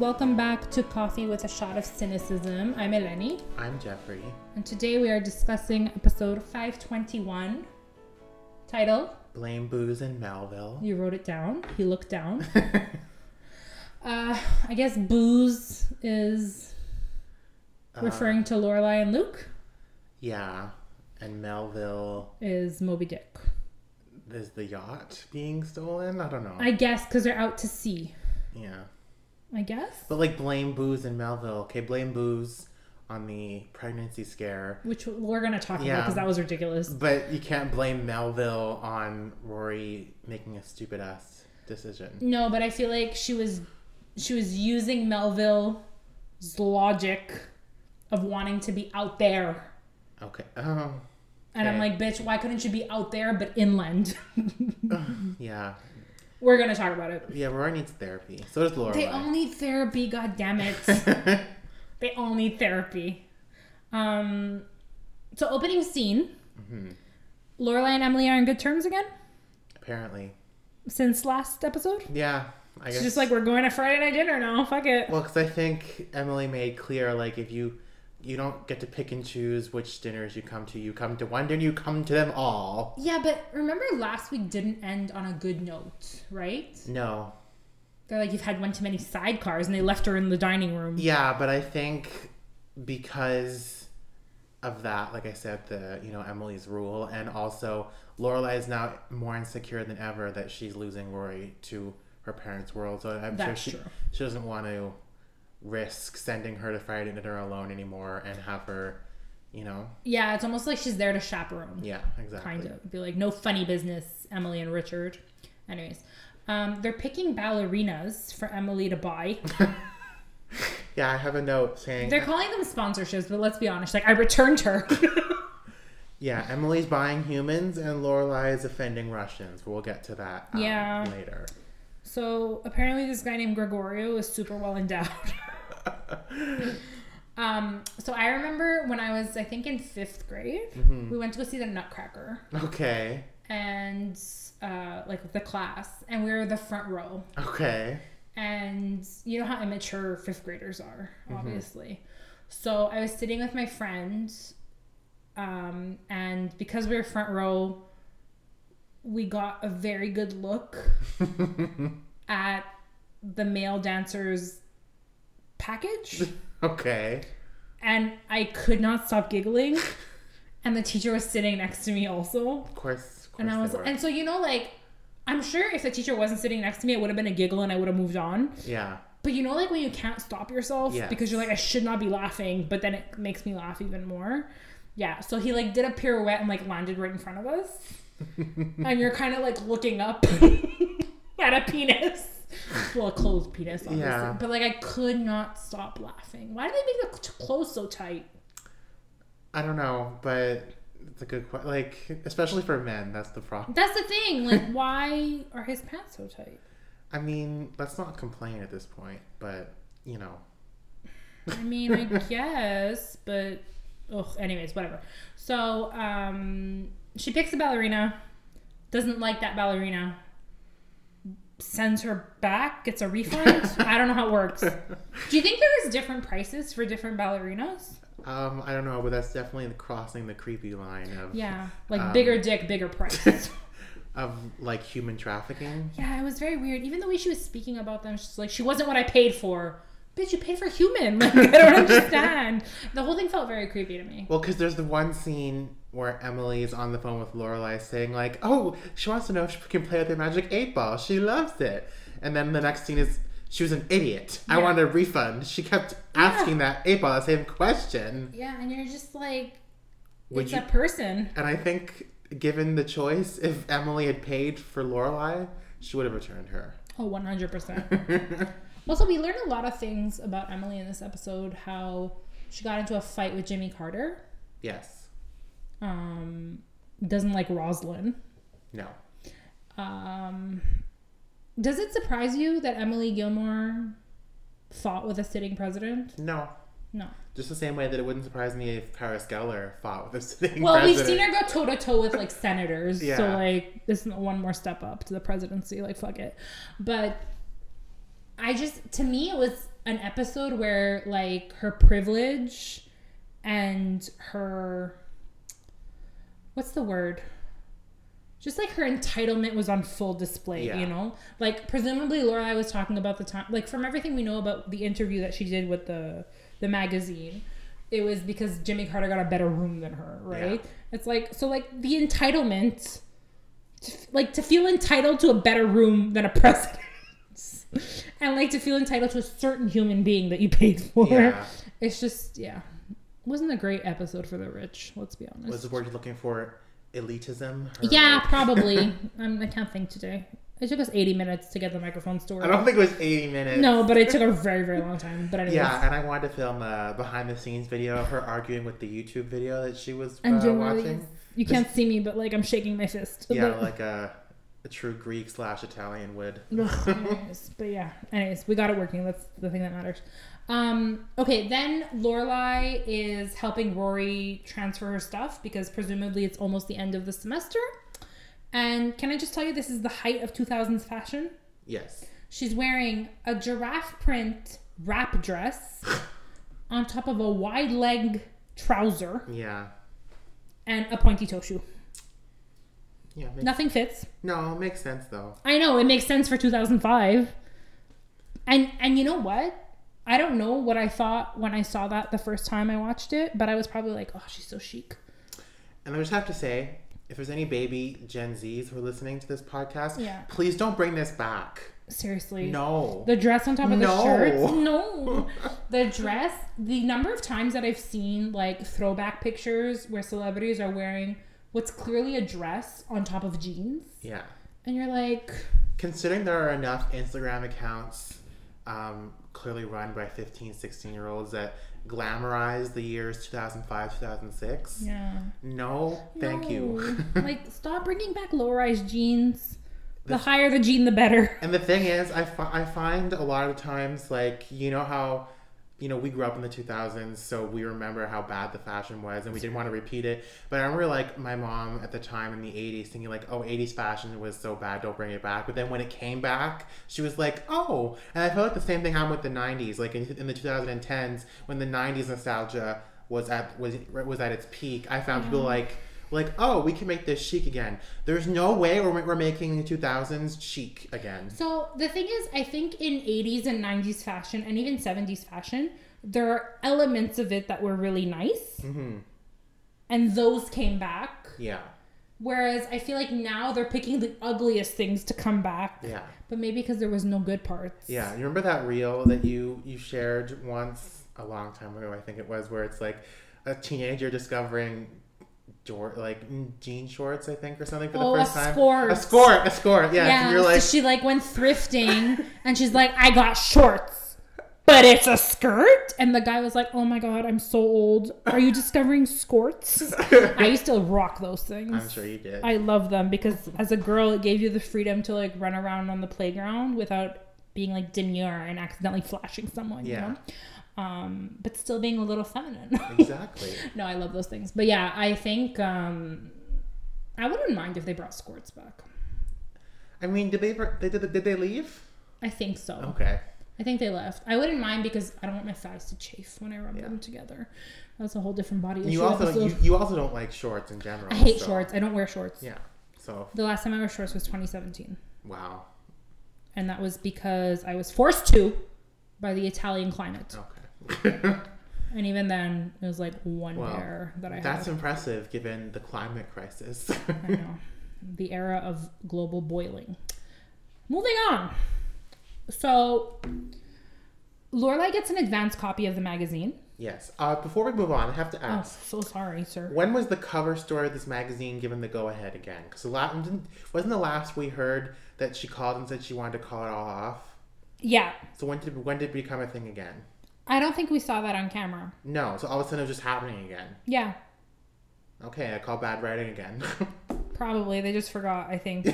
Welcome back to Coffee with a Shot of Cynicism. I'm Eleni, I'm Jeffrey. and today we are discussing episode 521. Title, Blame Booze in Melville. you wrote it down, he looked down. uh, I guess booze is Uh, referring to Lorelai and Luke, Yeah. And Melville is Moby Dick. is the yacht being stolen? I don't know. I guess because they're out to sea. yeah. I guess. But like blame Booze and Melville. Okay, blame Booze on the pregnancy scare. Which we're going to talk about because that was ridiculous. But you can't blame Melville on Rory making a stupid ass decision. No, but I feel like she was she was using Melville's logic of wanting to be out there. Okay. Oh. And I'm like, bitch, why couldn't you be out there but inland? Yeah. We're gonna talk about it. Yeah, Rory needs therapy. So does Laura. They all need therapy, god damn it. they all need therapy. Um so opening scene. Mm-hmm. Lorelai and Emily are in good terms again Apparently. since last episode. Yeah. I guess. It's just like we're going to Friday night dinner now. Fuck it. Well, because I think Emily made clear, like, if you you don't get to pick and choose which dinners you come to, you come to one dinner, you come to them all. Yeah, but remember last week didn't end on a good note, right? No, They're like, you've had one too many sidecars, and they left her in the dining room. yeah, but I think because of that, like I said, the you know Emily's rule, and also Lorelai is now more insecure than ever that she's losing Rory to her parents' world. So I'm That's sure she true. she doesn't want to risk sending her to Friday dinner alone anymore and have her, you know, Yeah, it's almost like she's there to chaperone, yeah, exactly. kind of. Be like, no funny business, Emily and Richard. Anyways, um, they're picking ballerinas for Emily to buy. Yeah, I have a note saying They're calling them sponsorships, but let's be honest, like, I returned her. Yeah, Emily's buying humans and Lorelai is offending Russians. We'll get to that um, Yeah. later. So apparently, this guy named Gregorio is super well endowed. um, so I remember when I was, I think, in fifth grade, we went to go see the Nutcracker. Okay. and uh, like the class, and we were the front row. Okay. And you know how immature fifth graders are, obviously. So I was sitting with my friend, um, and because we were front row, we got a very good look at the male dancers package, Okay. and I could not stop giggling. And the teacher was sitting next to me also. Of course. Of course And I was, and so you know, like, I'm sure if the teacher wasn't sitting next to me, it would have been a giggle and I would have moved on. yeah. But you know, like when you can't stop yourself Yes. because you're like, I should not be laughing, but then it makes me laugh even more. Yeah. So he like did a pirouette and like landed right in front of us, and you're kind of like looking up at a penis. Well, a closed penis, obviously. Yeah. But like, I could not stop laughing. Why did they make the clothes so tight? I don't know, but it's a good question. Like, especially for men, that's the problem. That's the thing. Like, why are his pants so tight? I mean, let's not complain at this point, but, you know. I mean, I guess, but ugh, anyways, whatever. So, um, she picks a ballerina, doesn't like that ballerina, sends her back, gets a refund. I don't know how it works. Do you think there is different prices for different ballerinas? Um, I don't know, but that's definitely crossing the creepy line of, Yeah, like Um, bigger dick, bigger price. of like human trafficking. yeah, it was very weird. Even the way she was speaking about them, she's like, she wasn't what I paid for. Bitch, you paid for human. Like, I don't understand. The whole thing felt very creepy to me. Well, because there's the one scene where Emily is on the phone with Lorelai saying like, "Oh, she wants to know if she can play with the magic eight ball. She loves it." And then the next scene is she was an idiot. I Yeah. wanted a refund. She kept asking that eight ball the same question. Yeah, and you're just like, Would it's you? a person. And I think, given the choice, if Emily had paid for Lorelai, she would have returned her. Oh, 100%. also, we learned a lot of things about Emily in this episode. How she got into a fight with Jimmy Carter. yes. Um, doesn't like Rosalynn. No. Um, does it surprise you that Emily Gilmore fought with a sitting president? No. No. Just the same way that it wouldn't surprise me if Paris Geller fought with a sitting Well, president. we've seen her go toe to toe with like senators, so like this is one more step up to the presidency. Like fuck it, but I just to me it was an episode where like her privilege and her what's the word? Just like her entitlement was on full display, Yeah. you know? Like presumably Lorelai was talking about the time like from everything we know about the interview that she did with the the magazine, it was because Jimmy Carter got a better room than her, right? It's like so like the entitlement to, like to feel entitled to a better room than a president. and like to feel entitled to a certain human being that you paid for. Yeah. It's just yeah. Wasn't a great episode for the rich, let's be honest. Was the word you're looking for elitism? Yeah, like- probably. um, I can't think today. It took us 80 minutes to get the microphone stored. I don't think it was 80 minutes. no, but it took a very, very long time. But anyways. Yeah, and I wanted to film a behind the scenes video of her arguing with the YouTube video that she was uh, watching. you can't see me, but like I'm shaking my fist. Yeah, But- like a, a true Greek slash Italian would. Anyways, but yeah. Anyways, we got it working. That's the thing that matters. Um, okay, then Lorelai is helping Rory transfer her stuff because presumably it's almost the end of the semester. And can I just tell you, this is the height of 2000s fashion. Yes. She's wearing a giraffe print wrap dress on top of a wide leg trouser Yeah. and a pointy toe shoe. Yeah. Makes, Nothing fits. no, it makes sense though. I know it makes sense for 2005. And and you know what? I don't know what I thought when I saw that the first time I watched it, but I was probably like, "Oh, she's so chic." And I just have to say, if there's any baby Gen Zs who are listening to this podcast, Yeah. please don't bring this back. Seriously. No. The dress on top of the shirt. No. the dress, the number of times that I've seen like throwback pictures where celebrities are wearing what's clearly a dress on top of jeans. yeah. And you're like, Considering there are enough Instagram accounts um, clearly run by 15, 16 year olds that glamorize the years 2005, 2006. yeah. No, thank you. Like, stop bringing back low rise jeans. The higher the jean, the better. And the thing is, I, fi- I find a lot of times, like, you know how, you know, we grew up in the 2000s, so we remember how bad the fashion was, and we didn't want to repeat it. But I remember, like, my mom at the time in the 80s thinking, like, oh, 80s fashion was so bad, don't bring it back. But then when it came back, she was like, oh. And I feel like the same thing happened with the 90s. Like, in, in the 2010s, when the 90s nostalgia was at was was at its peak, I found people mm-hmm. like like oh we can make this chic again. There's no way we're, we're making the 2000s chic again. So the thing is, I think in 80s and 90s fashion and even 70s fashion, there are elements of it that were really nice, hmm and those came back. Yeah, Whereas I feel like now they're picking the ugliest things to come back. yeah, But maybe because there was no good parts. yeah. You remember that reel that you you shared once a long time ago? I think it was where it's like a teenager discovering. Like mm, jean shorts, I think, or something for Oh, the a first time. skort. A skort, a skort. Yeah, Yeah. you're like, so she like went thrifting and she's like, I got shorts, but it's a skirt. And the guy was like, Oh my god, I'm so old. Are you discovering skirts? I used to rock those things. I'm sure you did. I love them because as a girl, it gave you the freedom to like run around on the playground without being like demure and accidentally flashing someone. Yeah. You know? Um, but still being a little feminine. exactly. no, I love those things. But yeah, I think um, I wouldn't mind if they brought skirts back. I mean, did they they did did they leave? I think so. Okay. I think they left. I wouldn't mind because I don't want my thighs to chafe when I rub Yeah. them together. That's a whole different body issue. You also you, you also don't like shorts in general. I hate so- shorts. I don't wear shorts. Yeah. So The last time I wore shorts was 2017. wow. and that was because I was forced to by the Italian climate. Okay. And even then, it was like one Wow. pair that I That's had. That's impressive given the climate crisis. I know. The era of global boiling. Moving on. So, Lorelai gets an advance copy of the magazine. yes. Uh, before we move on, I have to Oh, ask. so sorry, sir. When was the cover story of this magazine given the go ahead again? Because wasn't the last we heard that she called and said she wanted to call it all off. Yeah, So when did when did it become a thing again? I don't think we saw that on camera. No. So all of a sudden it was just happening again. Yeah, Okay, I call bad writing again. probably. They just forgot, I think.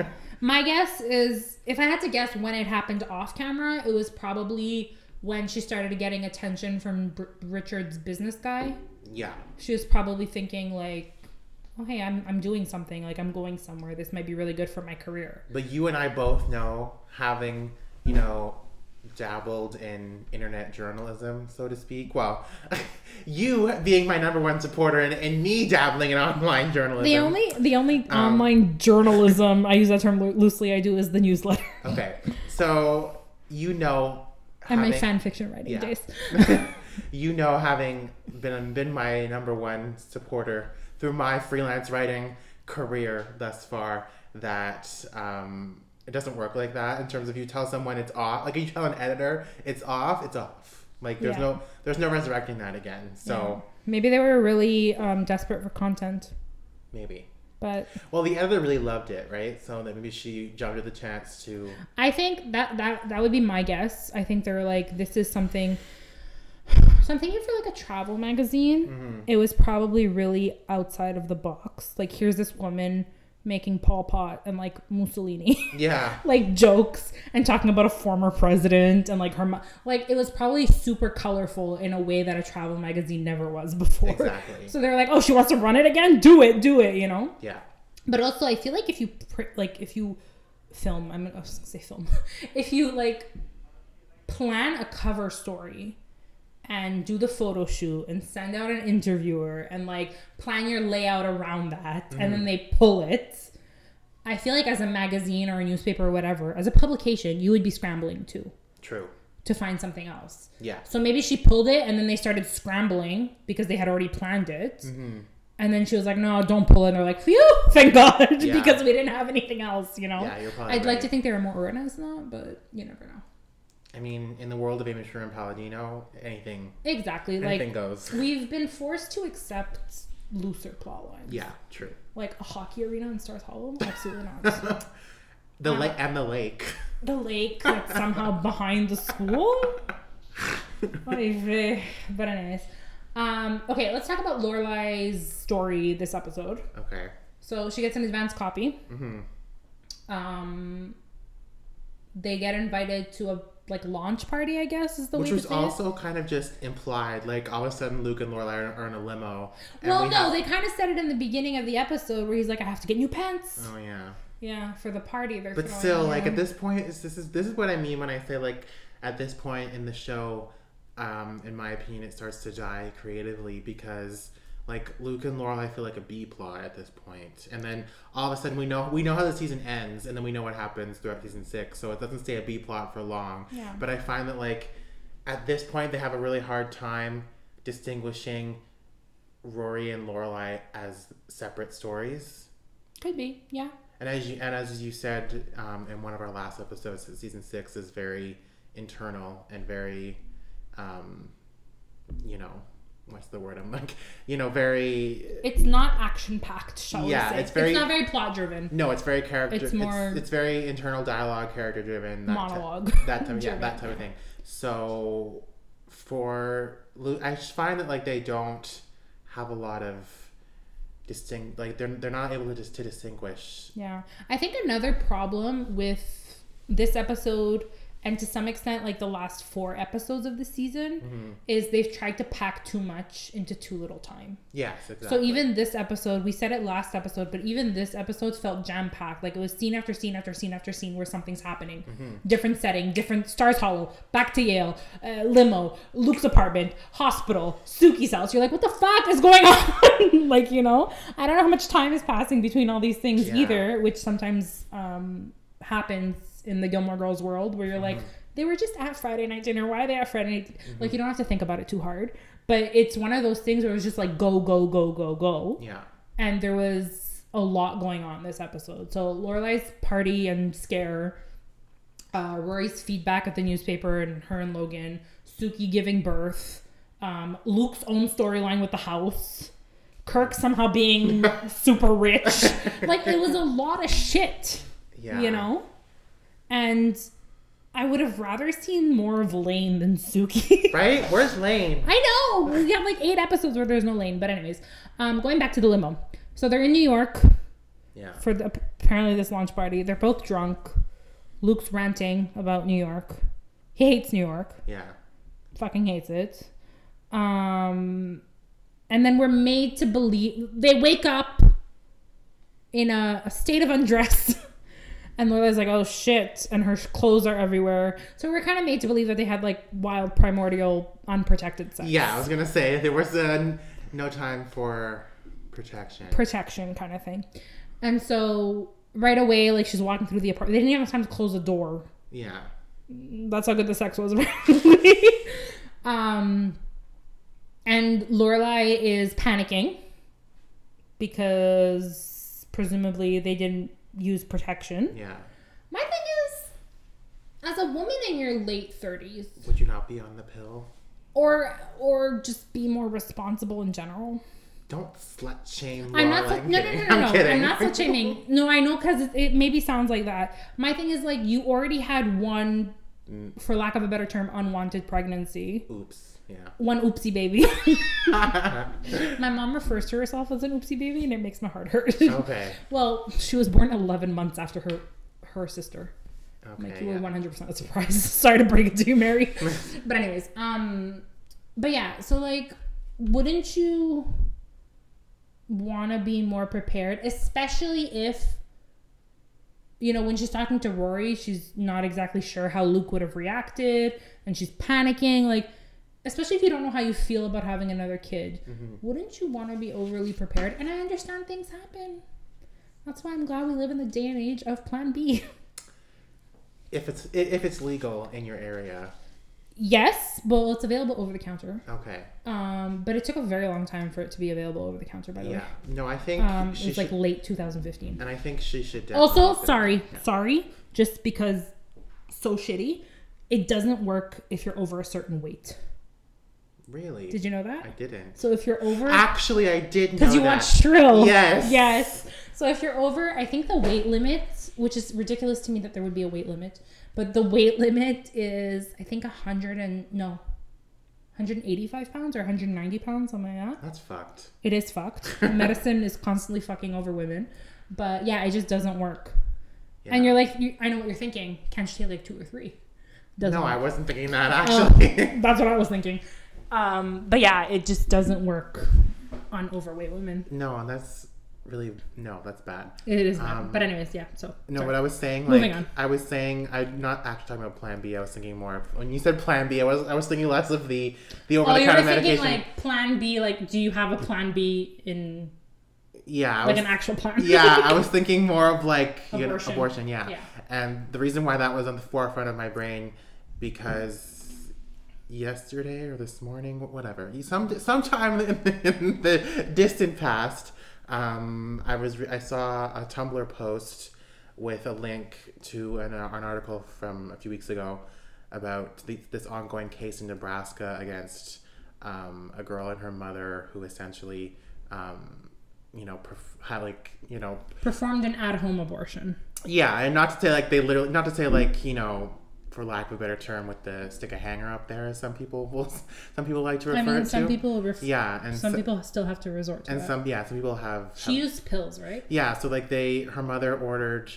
My guess is, if I had to guess when it happened off camera, it was probably when she started getting attention from Br- Richard's business guy. yeah. She was probably thinking like, "Oh, hey, I'm I'm doing something. Like I'm going somewhere. This might be really good for my career." But you and I both know having, you know, dabbled in internet journalism, so to speak. Well, you being my number one supporter and, and me dabbling in online journalism. The only the only Um, online journalism I use that term loosely I do is the newsletter Okay, so you know. and my having- fan fiction writing Yeah. days. you know, having been been my number one supporter through my freelance writing career thus far, that um, it doesn't work like that. In terms of you tell someone it's off, like you tell an editor it's off, it's off. Like there's Yeah. no there's no resurrecting that again. So Maybe they were really um, desperate for content, maybe. but Well, the editor really loved it, right? So that maybe she jumped at the chance to. I think that that that would be my guess. I think they're like this is something. So I'm thinking for like a travel magazine, Mm-hmm. it was probably really outside of the box. Like here's this woman making Pol Pot and like Mussolini. Yeah. like jokes and talking about a former president and like her mo- like it was probably super colorful in a way that a travel magazine never was before. Exactly. So they're like, "Oh, she wants to run it again? Do it, do it," you know? Yeah. But also I feel like if you pr- like if you film, I'm I was gonna say film. if you like plan a cover story and do the photo shoot and send out an interviewer and like plan your layout around that and then mm-hmm. they pull it. I feel like as a magazine or a newspaper or whatever as a publication you would be scrambling too. True. to find something else. Yeah. so maybe she pulled it and then they started scrambling because they had already planned it. Mm-hmm. And then she was like no don't pull it. And they're like phew thank god Yeah. because we didn't have anything else you know? Yeah, you're probably i'd like to think they were more organized than that but you never know I mean, in the world of Amy Sherman Palladino, anything exactly anything like goes. we've been forced to accept looser plot lines Yeah. True. like a hockey arena in Stars Hollow? Absolutely not. The lake and the lake. the lake that's somehow behind the school. But anyways, um, okay, let's talk about Lorelai's story this episode. Okay. So she gets an advance copy. hmm Um, they get invited to a like launch party, I guess is the Which way was say it. also kind of just implied. Like all of a sudden, Luke and Lorelai are, are in a limo. Well, we no, have- they kind of said it in the beginning of the episode where he's like, "I have to get new pants." Oh yeah. Yeah, for the party. They're But still, like at this point, is this is this is what I mean when I say like at this point in the show, um, in my opinion, it starts to die creatively because like Luke and Laurel, I feel like a B plot at this point, and then all of a sudden we know we know how the season ends, and then we know what happens throughout season six, so it doesn't stay a B plot for long. Yeah. But I find that like at this point they have a really hard time distinguishing Rory and Lorelai as separate stories. could be, yeah. And as you and as you said um, in one of our last episodes, season six is very internal and very, um, you know, what's the word? I'm like, you know, very. It's not action packed, shall Yeah, we say? it's very- It's not very plot driven. No, it's very character. It's It's more- It's, very internal dialogue, character driven. Monologue. that type, yeah, that type of thing. So for I just find that like they don't have a lot of distinct like they're they're not able to just to distinguish. Yeah. I think another problem with this episode and to some extent like the last four episodes of the season Mm-hmm. is they've tried to pack too much into too little time. Yes, exactly. So even this episode, we said it last episode, but even this episode felt jam packed. Like it was scene after scene after scene after scene where something's happening. Mm-hmm. Different setting, different Stars Hollow, back to Yale, uh, limo, Luke's apartment, hospital, Sookie's house. You're like, what the fuck is going on? like you know, I don't know how much time is passing between all these things Yeah. either, which sometimes um, happens in the Gilmore Girls world where you're like. Mm-hmm. They were just at Friday night dinner. Why are they at Friday night? Like you don't have to think about it too hard, but it's one of those things where it was just like go, go, go, go, go yeah. and there was a lot going on this episode. So Lorelai's party and scare, uh, Rory's feedback at the newspaper, and her and Logan, Sookie giving birth, um, Luke's own storyline with the house, Kirk somehow being super rich. Like it was a lot of shit, Yeah. you know, and. I would have rather seen more of Lane than Sookie. Right? Where's Lane? I know. We have like eight episodes where there's no Lane. But anyways, um, going back to the limo. So they're in New York Yeah. for the, apparently this launch party. They're both drunk. Luke's ranting about New York. He hates New York. Yeah. Fucking hates it. Um, and then we're made to believe they wake up in a, a state of undress And Lorelai's like, oh shit, and her clothes are everywhere. So we're kind of made to believe that they had like wild, primordial, unprotected sex. Yeah, I was gonna say there was uh, no time for protection. protection kind of thing. And so right away, like she's walking through the apartment. They didn't even have time to close the door. yeah. That's how good the sex was. apparently. um, and Lorelai is panicking because presumably they didn't use protection. Yeah. My thing is, as a woman in your late thirties, Would you not be on the pill? or or just be more responsible in general. Don't slut shame. I'm not. Laura. Slut, no, no, kidding. no, no, I'm no. I'm not slut shaming. No, I know because it, it maybe sounds like that. My thing is like you already had one, Mm. for lack of a better term, unwanted pregnancy. Oops. Yeah. One oopsie baby. my mom refers to herself as an oopsie baby, and it makes my heart hurt. okay. well, she was born 11 months after her her sister. Okay. Like you yeah. were 100% surprised. Sorry to break it to you, Mary. but anyways, um, but yeah. So like, wouldn't you want to be more prepared, especially if you know when she's talking to Rory, she's not exactly sure how Luke would have reacted, and she's panicking. Like, especially if you don't know how you feel about having another kid, wouldn't you want to be overly prepared? And I understand things happen. That's why I'm glad we live in the day and age of Plan B. If it's if it's legal in your area. Yes, well, it's available over the counter. Okay. Um, but it took a very long time for it to be available over the counter. By the Yeah. way, No, I think um, it she was like late 2015. and I think she should. Also, sorry, Yeah. sorry, just because so shitty. It doesn't work if you're over a certain weight. Really? Did you know that? I didn't. So if you're over, Actually, I did know because you that. watch Shrill, Yes. yes. So if you're over, I think the weight limit, which is ridiculous to me that there would be a weight limit, but the weight limit is I think 100 and no, 185 pounds or 190 pounds, something like that. That's fucked. It is fucked. Medicine is constantly fucking over women. But yeah, it just doesn't work. Yeah. And you're like, you, I know what you're thinking. Can't you take like two or three? Doesn't no, I wasn't thinking that Oh. actually. That's what I was thinking. Um, but yeah, it just doesn't work on overweight women. no, and that's really no, that's bad. It is bad. Um, but anyways, yeah. So No, sorry. what I was saying, like, Moving on. I was saying, I'm not actually talking about Plan B. I was thinking more of when you said Plan B. I was, I was thinking less of the, the oh, over-the-counter were thinking medication. like Plan B. Like, do you have a Plan B in yeah, I like was, an actual plan? yeah, I was thinking more of like you know, Abortion. abortion. Yeah. Yeah. and the reason why that was on the forefront of my brain because yesterday or this morning, whatever, some sometime in the, in the distant past, um, I was re- I saw a Tumblr post with a link to an, uh, an article from a few weeks ago about the, this ongoing case in Nebraska against um, a girl and her mother who essentially, um, you know, perf- had like you know Performed an at-home abortion. yeah, and not to say like they literally, not to say like you know, for lack of a better term, with the stick a hanger up there, as some people will, some people like to refer to I mean, it some to. people ref- yeah, and some so- people still have to resort to and that. some yeah, some people have. she have- used pills, right? yeah, so like they, her mother ordered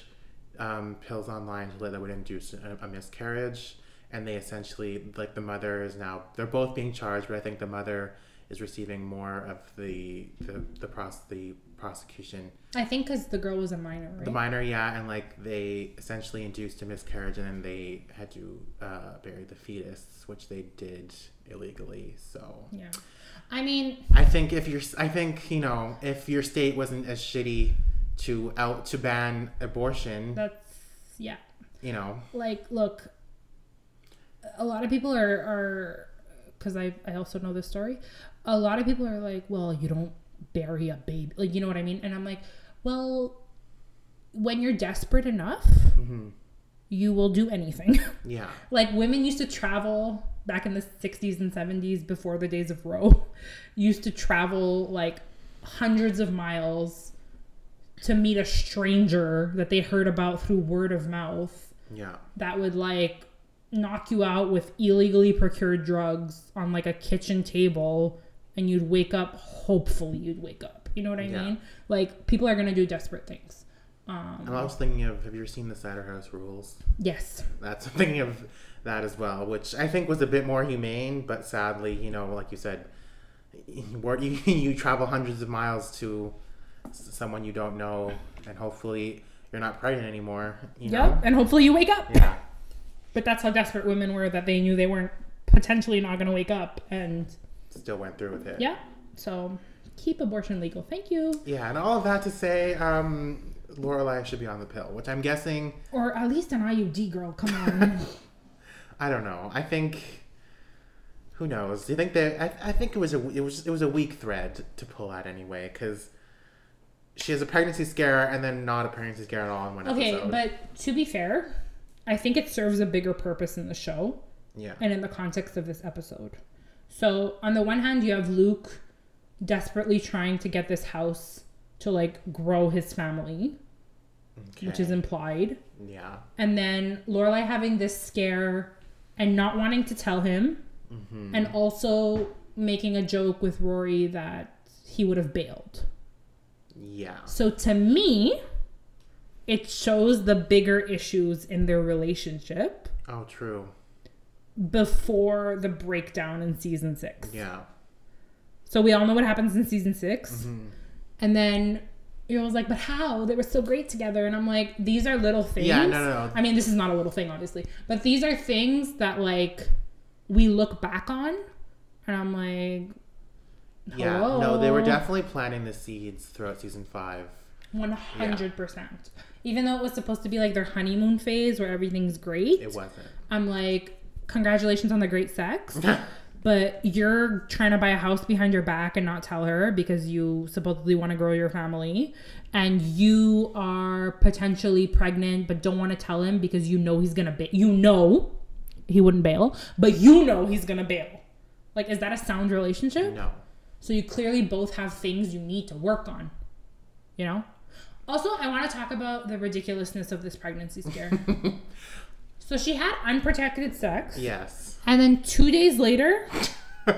um, pills online to that would induce a, a miscarriage, and they essentially like the mother is now they're both being charged, but I think the mother is receiving more of the the the, pros, the prosecution I think because the girl was a minor, right? the minor, yeah, and like they essentially induced a miscarriage, and then they had to uh, bury the fetus, which they did illegally. So yeah. I mean, I think if you're, I think you know, if your state wasn't as shitty to out to ban abortion, that's yeah. you know, Like, look, a lot of people are are because I I also know this story. A lot of people are like, well, you don't bury a baby, like you know what I mean? And I'm like, well, when you're desperate enough, hmm you will do anything. yeah, like women used to travel back in the 60s and 70s before the days of Roe, used to travel like hundreds of miles to meet a stranger that they heard about through word of mouth yeah, that would like knock you out with illegally procured drugs on like a kitchen table and you'd wake up hopefully you'd wake up you know what i Yeah. mean like people are gonna do desperate things um and I was thinking of, have you ever seen the Cider House Rules? yes That's I'm thinking of that as well, which I think was a bit more humane, but sadly, you know, like you said, you, you travel hundreds of miles to someone you don't know, and hopefully you're not pregnant anymore. You Yep. know? And hopefully you wake up. Yeah. But that's how desperate women were that they knew they weren't potentially not going to wake up. And Still went through with it. yeah, so keep abortion legal. Thank you. Yeah, and all of that to say, um, Lorelai should be on the pill, which I'm guessing. Or at least an IUD, girl. Come on. I don't know. I think. Who knows? Do you think that? I, I think it was a it was it was a weak thread to pull out anyway, because she has a pregnancy scare and then not a pregnancy scare at all in one okay, episode. Okay, but to be fair, I think it serves a bigger purpose in the show yeah, and in the context of this episode. So, on the one hand, you have Luke desperately trying to get this house to like grow his family, which is implied. yeah, and then Lorelai having this scare and not wanting to tell him, Mm-hmm. and also making a joke with Rory that he would have bailed. yeah, So to me, it shows the bigger issues in their relationship oh, true, before the breakdown in season six. yeah, So we all know what happens in season 6 Mm-hmm. and then. It was like, but how? They were so great together. And I'm like, these are little things. Yeah, no, no, no. I mean, this is not a little thing, obviously, but these are things that like we look back on, and I'm like, yeah. No, they were definitely planting the seeds throughout season five. one hundred percent. Even though it was supposed to be like their honeymoon phase where everything's great, It wasn't. I'm like, congratulations on the great sex. But you're trying to buy a house behind your back and not tell her because you supposedly want to grow your family. And you are potentially pregnant, but don't want to tell him because you know he's going to bail. You know he wouldn't bail, but you know he's going to bail. Like, is that a sound relationship? no. So you clearly both have things you need to work on. You know? Also, I want to talk about the ridiculousness of this pregnancy scare. so she had unprotected sex. Yes. And then two days later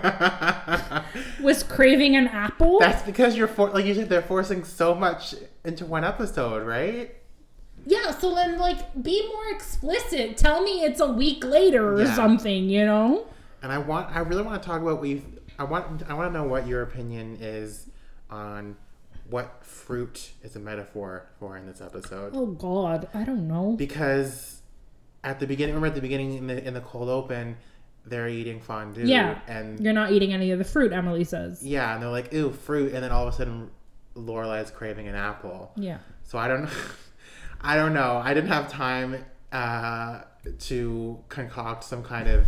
was craving an apple. That's because you're for like you said they're forcing so much into one episode, right? yeah, so then like be more explicit. Tell me it's a week later or Yeah. something, you know? And I want I really want to talk about you I want I want to know what your opinion is on what fruit is a metaphor for in this episode. Oh god, I don't know. Because at the beginning remember at the beginning in the in the cold open they're eating fondue Yeah. and You're not eating any of the fruit, Emily says. yeah, and they're like, ew, fruit and then all of a sudden Lorelai's craving an apple. Yeah. So I don't I don't know. I didn't have time uh, to concoct some kind of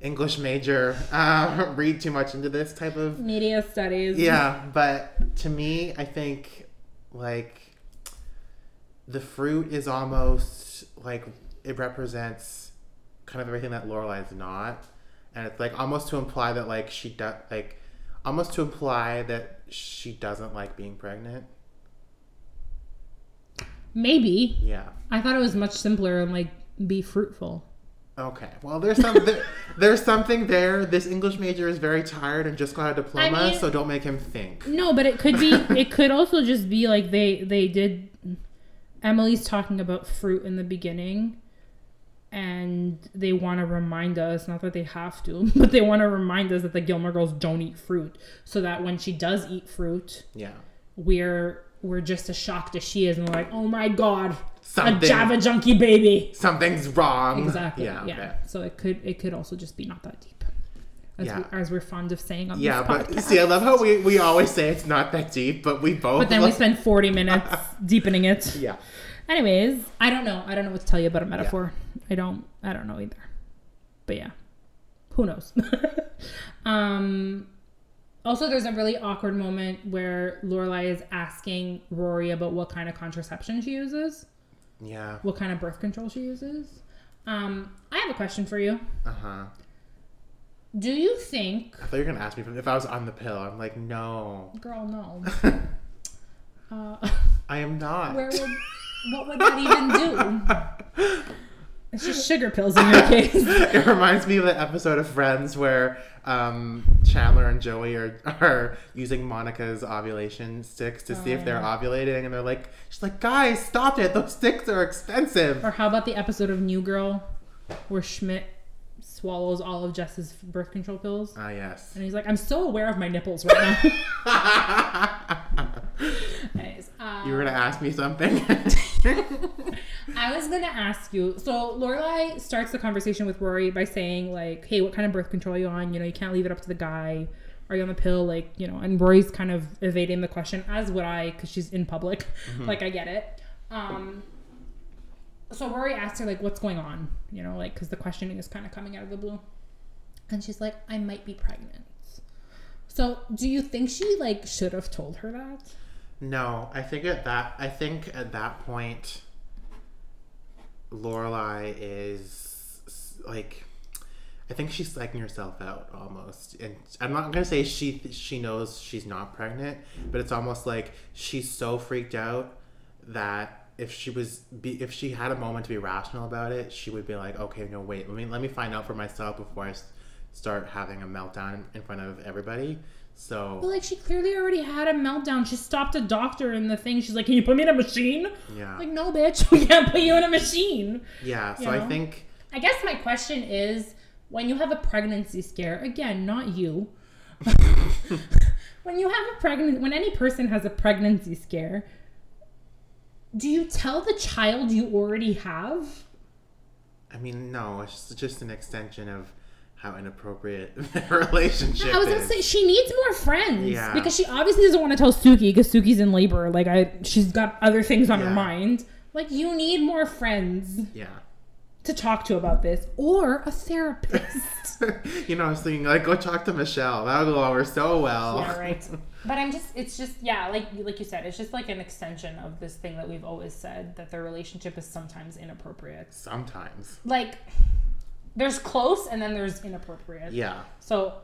English major, uh, read too much into this type of Media studies. yeah. But to me, I think like the fruit is almost like it represents kind of everything that Lorelai is not, and it's like almost to imply that like she does like almost to imply that she doesn't like being pregnant. Maybe. Yeah. I thought it was much simpler and like be fruitful. Okay. Well, there's some there, there's something there. This English major is very tired and just got a diploma, I mean- so don't make him think. No, but it could be it could also just be like they they did Emily's talking about fruit in the beginning and they want to remind us not that they have to but they want to remind us that the Gilmore girls don't eat fruit so that when she does eat fruit Yeah. we're we're just as shocked as she is and we're like oh my god Something- a Java junkie baby Something's wrong. exactly Yeah. yeah, okay. so it could it could also just be not that deep as, Yeah. we, as we're fond of saying on Yeah, this but see, I love how we, we always say it's not that deep, but we both. but then we spend 40 minutes deepening it Yeah. Anyways, I don't know. I don't know what to tell you about a metaphor. I don't. I don't know either. But yeah, who knows? um. Also, there's a really awkward moment where Lorelai is asking Rory about what kind of contraception she uses, Yeah. what kind of birth control she uses. Um, I have a question for you. Uh huh. Do you think, I thought you were gonna ask me if I was on the pill. I'm like, no, girl, no? Uh, I am not. where would what would that even do? It's just sugar pills in your case. it reminds me of the episode of Friends where um, Chandler and Joey are, are using Monica's ovulation sticks to see if they're Oh. ovulating, and they're like, she's like, guys, stop it! Those sticks are expensive. Or how about the episode of New Girl where Schmidt swallows all of Jess's birth control pills? Ah, yes. And he's like, I'm so aware of my nipples right now. Uh, you were gonna ask me something. I was gonna ask you. So Lorelai starts the conversation with Rory by saying like, "Hey, what kind of birth control are you on? You know, you can't leave it up to the guy. Are you on the pill? Like, you know." And Rory's kind of evading the question, as would I, because she's in public. Like, I get it. Um. So Rory asks her like, "What's going on?" You know, like because the questioning is kind of coming out of the blue, and she's like, "I might be pregnant." So, do you think she like should have told her that? No, I think at that I think at that point Lorelai is like I think she's psyching herself out almost. And I'm not gonna say she she knows she's not pregnant, but it's almost like she's so freaked out that if she was be if she had a moment to be rational about it, she would be like, okay, no, wait, let me let me find out for myself before I start having a meltdown in front of everybody. So But like she clearly already had a meltdown. She stopped a doctor in the thing. She's like, "Can you put me in a machine?" yeah, Like, no, bitch, we can't put you in a machine. yeah. So you I think I guess my question is, when you have a pregnancy scare, again, not you. when you have a pregnant, when any person has a pregnancy scare, do you tell the child you already have? I mean, no, it's just an extension of how inappropriate their relationship I was gonna is. say she needs more friends Yeah. because she obviously doesn't want to tell Sookie because Sookie's in labor. Like I, she's got other things on her mind. Like you need more friends yeah. to talk to about this, or a therapist. you know, I was thinking, like, go talk to Michel. That would go over so well. yeah, right. But I'm just, it's just, yeah, like like you said, it's just like an extension of this thing that we've always said that their relationship is sometimes inappropriate. Sometimes. Like there's close and then there's inappropriate. Yeah. So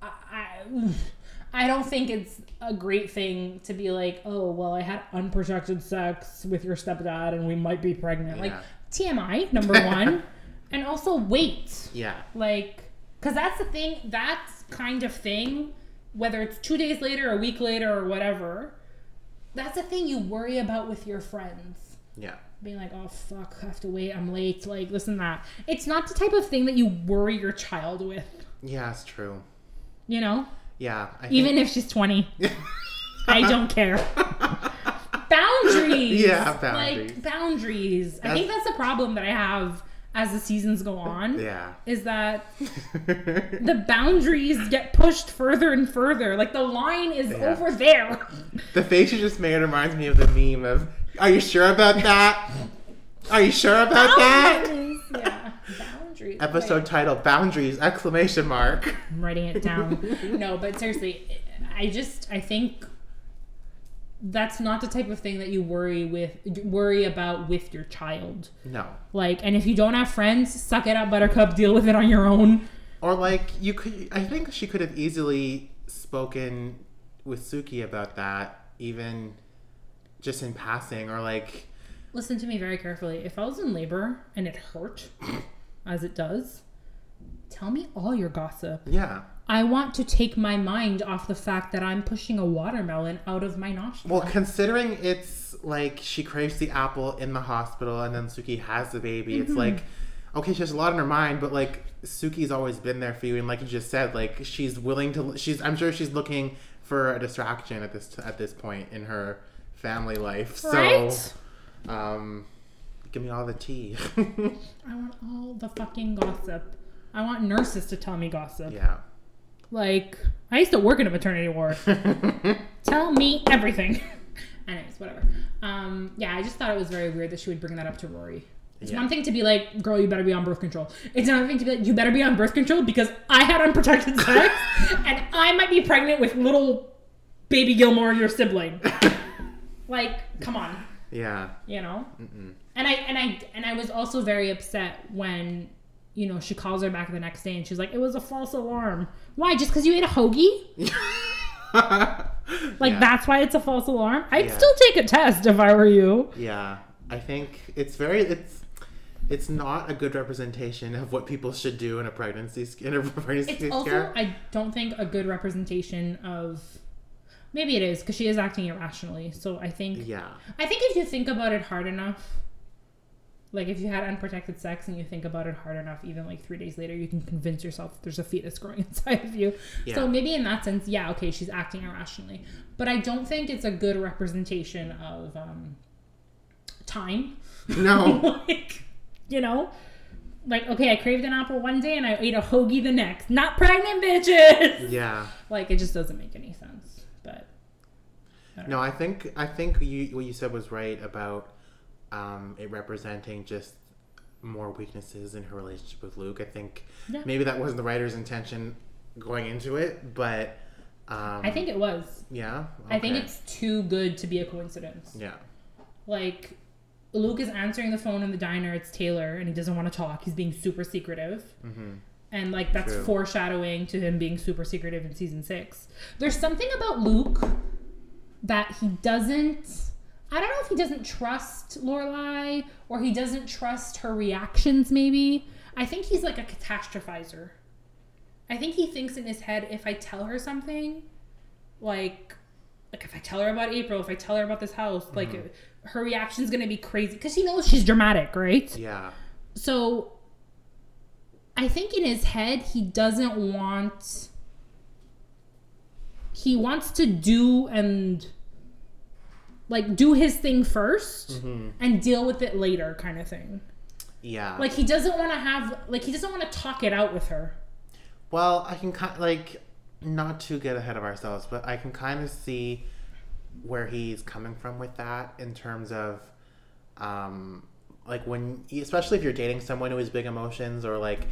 I, I I don't think it's a great thing to be like, oh well, I had unprotected sex with your stepdad and we might be pregnant. Like TMI number one, and also wait, Yeah. like, because that's the thing. That kind of thing, whether it's two days later, a week later, or whatever, that's the thing you worry about with your friends Yeah. Being like, oh fuck, I have to wait, I'm late, like this and that. It's not the type of thing that you worry your child with, Yeah, it's true. you know? Yeah. I Even if she's 20. I don't care. Boundaries! Yeah, boundaries. Like, boundaries. I think that's the problem that I have as the seasons go uh, on. Yeah. Is that the boundaries get pushed further and further. Like the line is Yeah. over there. the face you just made reminds me of the meme of, are you sure about that? Are you sure about that? Boundaries. Yeah. Boundaries. Episode title, Boundaries, exclamation mark. I'm writing it down. no, but seriously, I just I think that's not the type of thing that you worry with worry about with your child. No. Like, and if you don't have friends, suck it up, Buttercup. Deal with it on your own. Or like you could I think she could have easily spoken with Sookie about that, even just in passing, or like Listen to me very carefully. If I was in labor and it hurt, as it does, tell me all your gossip. yeah. I want to take my mind off the fact that I'm pushing a watermelon out of my nostril. Well, considering it's like she craves the apple in the hospital and then Sookie has the baby, Mm-hmm. it's like okay, she has a lot in her mind, but like Sookie's always been there for you, and like you just said, like she's willing to. She's I'm sure she's looking for a distraction at this at this point in her family life. So, Right? um, give me all the tea. I want all the fucking gossip. I want nurses to tell me gossip. yeah. Like, I used to work in a maternity ward. Tell me everything. Anyways, whatever. Um, yeah, I just thought it was very weird that she would bring that up to Rory. It's Yeah. one thing to be like, girl, you better be on birth control. It's another thing to be like, you better be on birth control because I had unprotected sex and I might be pregnant with little baby Gilmore, your sibling. Like, come on Yeah. you know Mm-mm. and i and i and i was also very upset when you know she calls her back the next day and she's like it was a false alarm why just because you ate a hoagie like Yeah. that's why it's a false alarm i'd Yeah. still take a test if i were you Yeah, I think it's very it's it's not a good representation of what people should do in a pregnancy in a pregnancy it's also i don't think a good representation of maybe it is because she is acting irrationally so i think Yeah, I think if you think about it hard enough, like if you had unprotected sex and you think about it hard enough, even like three days later, you can convince yourself there's a fetus growing inside of you. Yeah. So maybe in that sense, yeah, okay, she's acting irrationally. But I don't think it's a good representation of um, time. No. like, you know, like okay, I craved an apple one day and I ate a hoagie the next. Not pregnant, bitches. yeah. Like it just doesn't make any sense. But No, I think I think you what you said was right about um, it representing just more weaknesses in her relationship with Luke. I think Yeah. maybe that wasn't the writer's intention going into it, but um, I think it was. yeah. I think it's too good to be a coincidence. yeah. Like Luke is answering the phone in the diner. It's Taylor, and he doesn't want to talk. He's being super secretive. hmm And like that's True. foreshadowing to him being super secretive in season six. There's something about Luke that he doesn't. I don't know if he doesn't trust Lorelai or he doesn't trust her reactions. Maybe I think he's like a catastrophizer. I think he thinks in his head if I tell her something, like, like if I tell her about April, if I tell her about this house, like mm-hmm. her reaction's gonna be crazy because he knows she's dramatic, right? Yeah. So I think in his head he doesn't want he wants to do and like do his thing 1st hmm and deal with it later kind of thing. Yeah. Like he doesn't want to have like he doesn't want to talk it out with her. Well, I can kind like not to get ahead of ourselves, but I can kind of see where he's coming from with that in terms of um like when especially if you're dating someone who has big emotions or like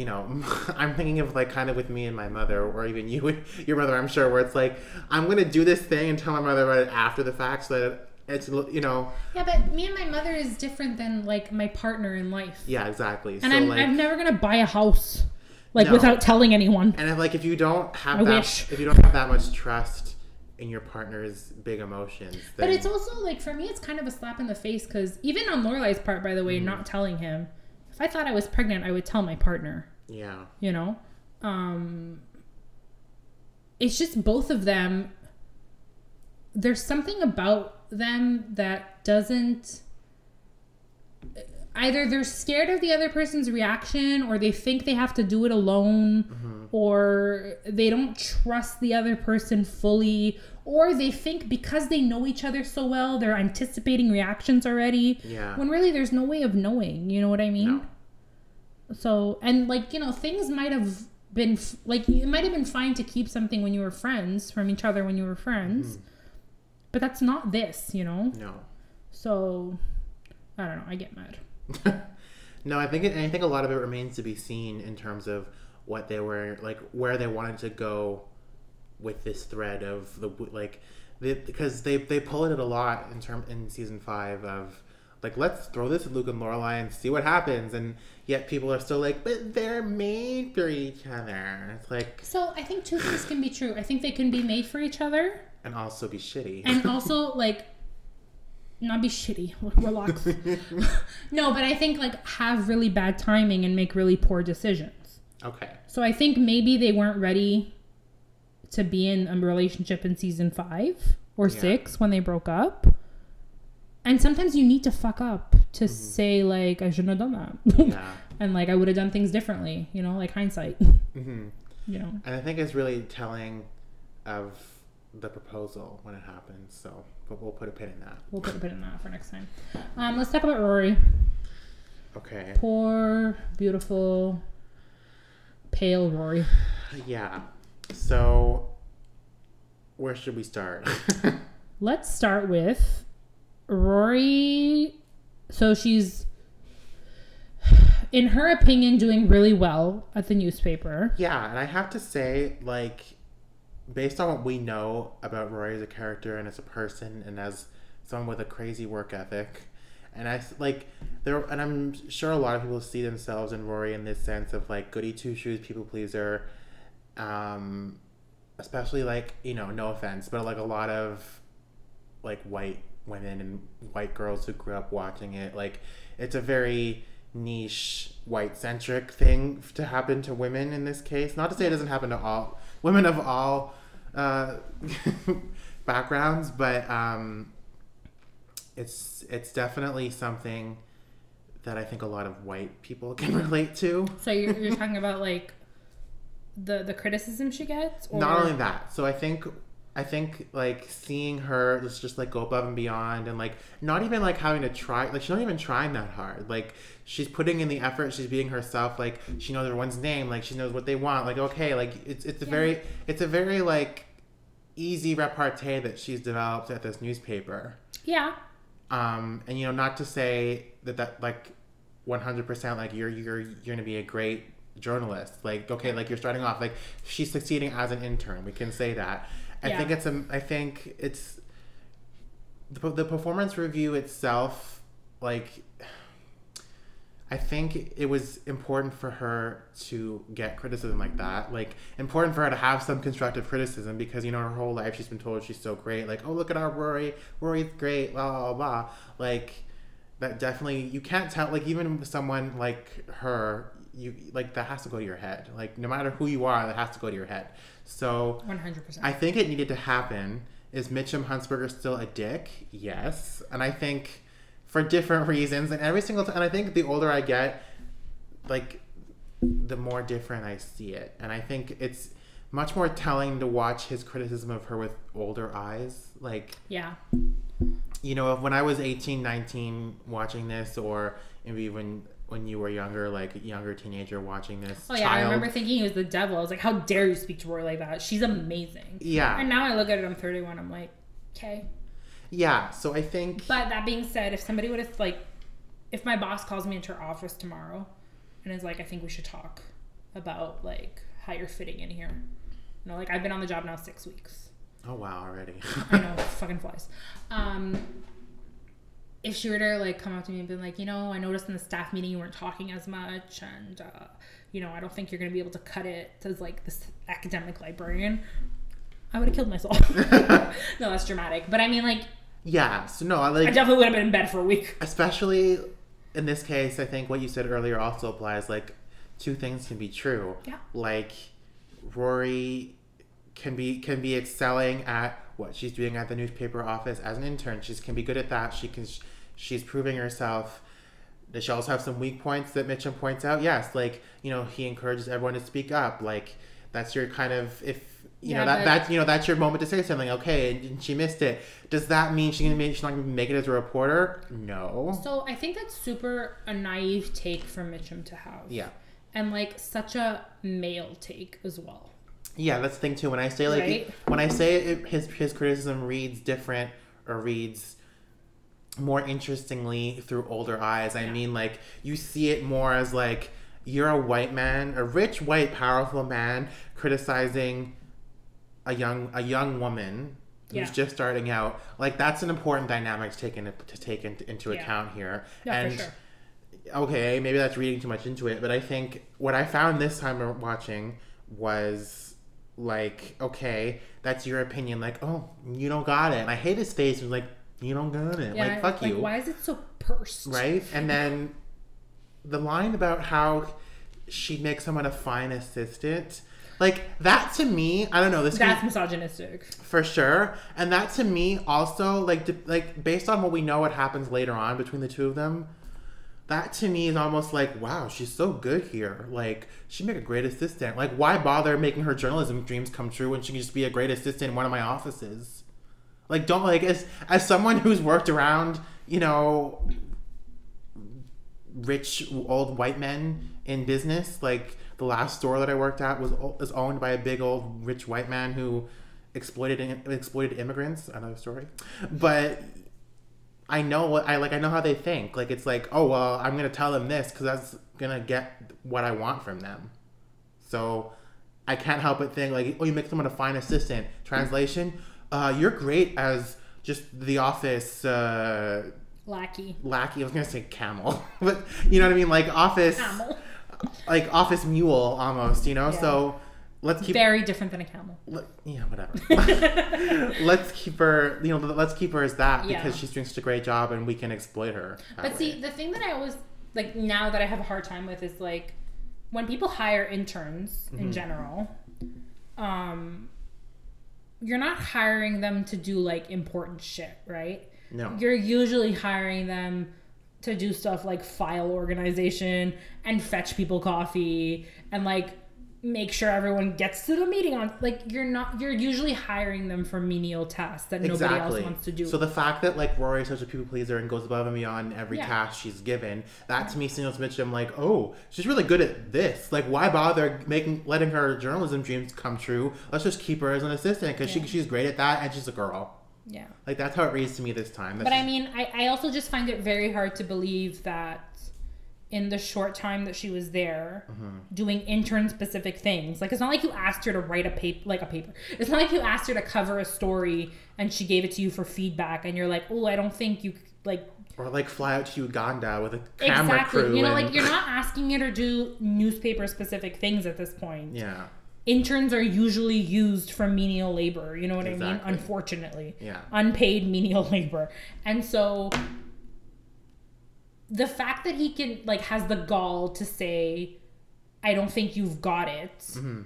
you know i'm thinking of like kind of with me and my mother or even you with your mother i'm sure where it's like i'm gonna do this thing and tell my mother about it after the fact so that it's you know Yeah, but me and my mother is different than like my partner in life. yeah exactly And so I'm like I'm never gonna buy a house like No. without telling anyone. And if like if you don't have I that, wish. if you don't have that much trust in your partner's big emotions, then But it's also like for me, it's kind of a slap in the face because even on Lorelai's part, by the way, mm-hmm. not telling him. If I thought I was pregnant, I would tell my partner. Yeah, You know, um, it's just both of them. There's something about them that doesn't. Either they're scared of the other person's reaction, or they think they have to do it alone, or they don't trust the other person fully, or they think because they know each other so well, they're anticipating reactions already. yeah, When really there's no way of knowing, you know what I mean? No. So, and like, you know, things might have been f- like it might have been fine to keep something when you were friends from each other when you were friends. Mm-hmm. But that's not this, you know? no. So, I don't know, I get mad. no, I think it, and I think a lot of it remains to be seen in terms of what they were like, where they wanted to go with this thread of the like, they, because they they pull it a lot in term in season five of like let's throw this at Luke and Lorelai and see what happens, and yet people are still like, but they're made for each other. It's like So, I think two things can be true. I think they can be made for each other and also be shitty. and also like not be shitty. Relax. no, but I think like have really bad timing and make really poor decisions. okay. So I think maybe they weren't ready to be in a relationship in season five or Yeah. six when they broke up. And sometimes you need to fuck up to say like I shouldn't have done that, Yeah. and like I would have done things differently. You know, like hindsight. hmm You know. And I think it's really telling of the proposal when it happens. So, but we'll put a pin in that. We'll put a pin in that for next time. Um, let's talk about Rory. Okay. Poor, beautiful, pale Rory. Yeah. So, where should we start? Let's start with Rory. So she's, in her opinion, doing really well at the newspaper. yeah, and I have to say, like, based on what we know about Rory as a character and as a person and as someone with a crazy work ethic, and I like there, and I'm sure a lot of people see themselves in Rory in this sense of like goody two shoes, people pleaser, um, especially like you know, no offense, but like a lot of like white women and white girls who grew up watching it, like it's a very niche white centric thing to happen to women in this case. Not to say it doesn't happen to all women of all uh, backgrounds, but um, it's it's definitely something that I think a lot of white people can relate to. So you're, you're talking about like the the criticism she gets, or Not only that, so I think I think like seeing her let's just like go above and beyond and like not even like having to try like she's not even trying that hard. Like she's putting in the effort, she's being herself, like she knows everyone's name, like she knows what they want. Like okay, like it's it's a Yeah. very it's a very like easy repartee that she's developed at this newspaper. Yeah. Um and you know not to say that that like 100% like you're you're you're going to be a great journalist. Like okay, like you're starting off like she's succeeding as an intern. We can say that. I Yeah. think it's a I think it's the, the performance review itself like I think it was important for her to get criticism like that. Like important for her to have some constructive criticism because you know her whole life she's been told she's so great. Like oh look at our Rory, Rory's great, blah blah blah. Like that definitely you can't tell. Like even someone like her, you like that has to go to your head. Like no matter who you are, that has to go to your head. So 100%. I think it needed to happen. Is Mitchum Huntsberger still a dick? Yes. And I think for different reasons and every single time and I think the older I get, like the more different I see it. And I think it's much more telling to watch his criticism of her with older eyes. Like, yeah. you know, when I was 18, 19 watching this or maybe when when you were younger, like younger teenager watching this. Oh yeah, I remember thinking he was the devil. I was like, how dare you speak to Rory like that? She's amazing. Yeah. And now I look at it, I'm 31. I'm like, okay. Yeah. So I think But that being said, if somebody would have like, if my boss calls me into her office tomorrow, and is like, I think we should talk about like how you're fitting in here. You know, like I've been on the job now six weeks. Oh wow, already. I know, fucking flies. Um, if she were to like come up to me and be like, you know, I noticed in the staff meeting you weren't talking as much, and uh, you know, I don't think you're gonna be able to cut it as like this academic librarian. I would have killed myself. no, that's dramatic. But I mean, like, yeah. So no, I like, I definitely would have been in bed for a week. especially in this case. I think what you said earlier also applies. Like two things can be true. Yeah. Like Rory can be can be excelling at what she's doing at the newspaper office as an intern. She can be good at that. She can she's proving herself. Does she also have some weak points that Mitchum points out? Yes, like you know he encourages everyone to speak up. Like that's your kind of if you Yeah, know that that's you know that's your moment to say something. Okay, and she missed it. Does that mean she's gonna make she's not gonna make it as a reporter? No. So I think that's super a naive take for Mitchum to have. Yeah. And like such a male take as well. Yeah, that's the thing too. When I say like Right. when I say it, his his criticism reads different or reads more interestingly through older eyes, I Yeah. mean like you see it more as like you're a white man, a rich white powerful man criticizing a young a young woman who's Yeah. just starting out. Like that's an important dynamic to take into to take into, into Yeah. account here. Yeah, and sure. okay, maybe that's reading too much into it, but I think what I found this time watching was like, okay, that's your opinion. Like, oh, you don't got it. And I hate his face. He's like, you don't got it. Yeah, like, fuck you. Why is it so pursed? Right? And then the line about how she makes someone a fine assistant. Like that to me, I don't know. This That's misogynistic. for sure, and that to me also like de- like based on what we know what happens later on between the two of them, that to me is almost like wow, she's so good here. Like she'd make a great assistant. Like why bother making her journalism dreams come true when she can just be a great assistant in one of my offices? Like don't like as as someone who's worked around you know rich old white men in business. Like the last store that I worked at was was owned by a big old rich white man who exploited exploited immigrants. Another story, but I know what I like. I know how they think. Like it's like, oh well, I'm gonna tell them this because that's gonna get what I want from them. So I can't help but think like, oh, you make someone a fine assistant. Translation, uh, you're great as just the office. Uh, Lackey. lackey. I was gonna say camel, but you know what I mean, like office, Camel. like office mule almost. You know, Yeah. so let's keep. Very different than a camel. let- yeah, whatever. let's keep her. You know, let's keep her as that Yeah. because she's doing such a great job, and we can exploit her. But way. see, the thing that I always like now that I have a hard time with is like when people hire interns Mm-hmm. in general, um, you're not hiring them to do like important shit, right? no, You're usually hiring them to do stuff like file organization and fetch people coffee and like make sure everyone gets to the meeting on like you're not you're usually hiring them for menial tasks that nobody else wants to do. So the fact that like Rory is such a people pleaser and goes above and beyond every Yeah. task she's given, that to me signals Mitchum like, oh, she's really good at this. Like, why bother making letting her journalism dreams come true? Let's just keep her as an assistant because Yeah. she she's great at that and she's a girl. yeah. Like that's how it reads to me this time. That's But I mean, I, I also just find it very hard to believe that in the short time that she was there Mm-hmm. doing intern specific things. Like it's not like you asked her to write a paper like a paper. It's not like you asked her to cover a story and she gave it to you for feedback and you're like, "Oh, I don't think you like or like fly out to Uganda with a camera exactly. crew. You know, and- like you're not asking her to do newspaper specific things at this point. yeah, Interns are usually used for menial labor. You know what I mean? Unfortunately yeah, unpaid menial labor. And so the fact that he can like has the gall to say I don't think you've got it Mm-hmm.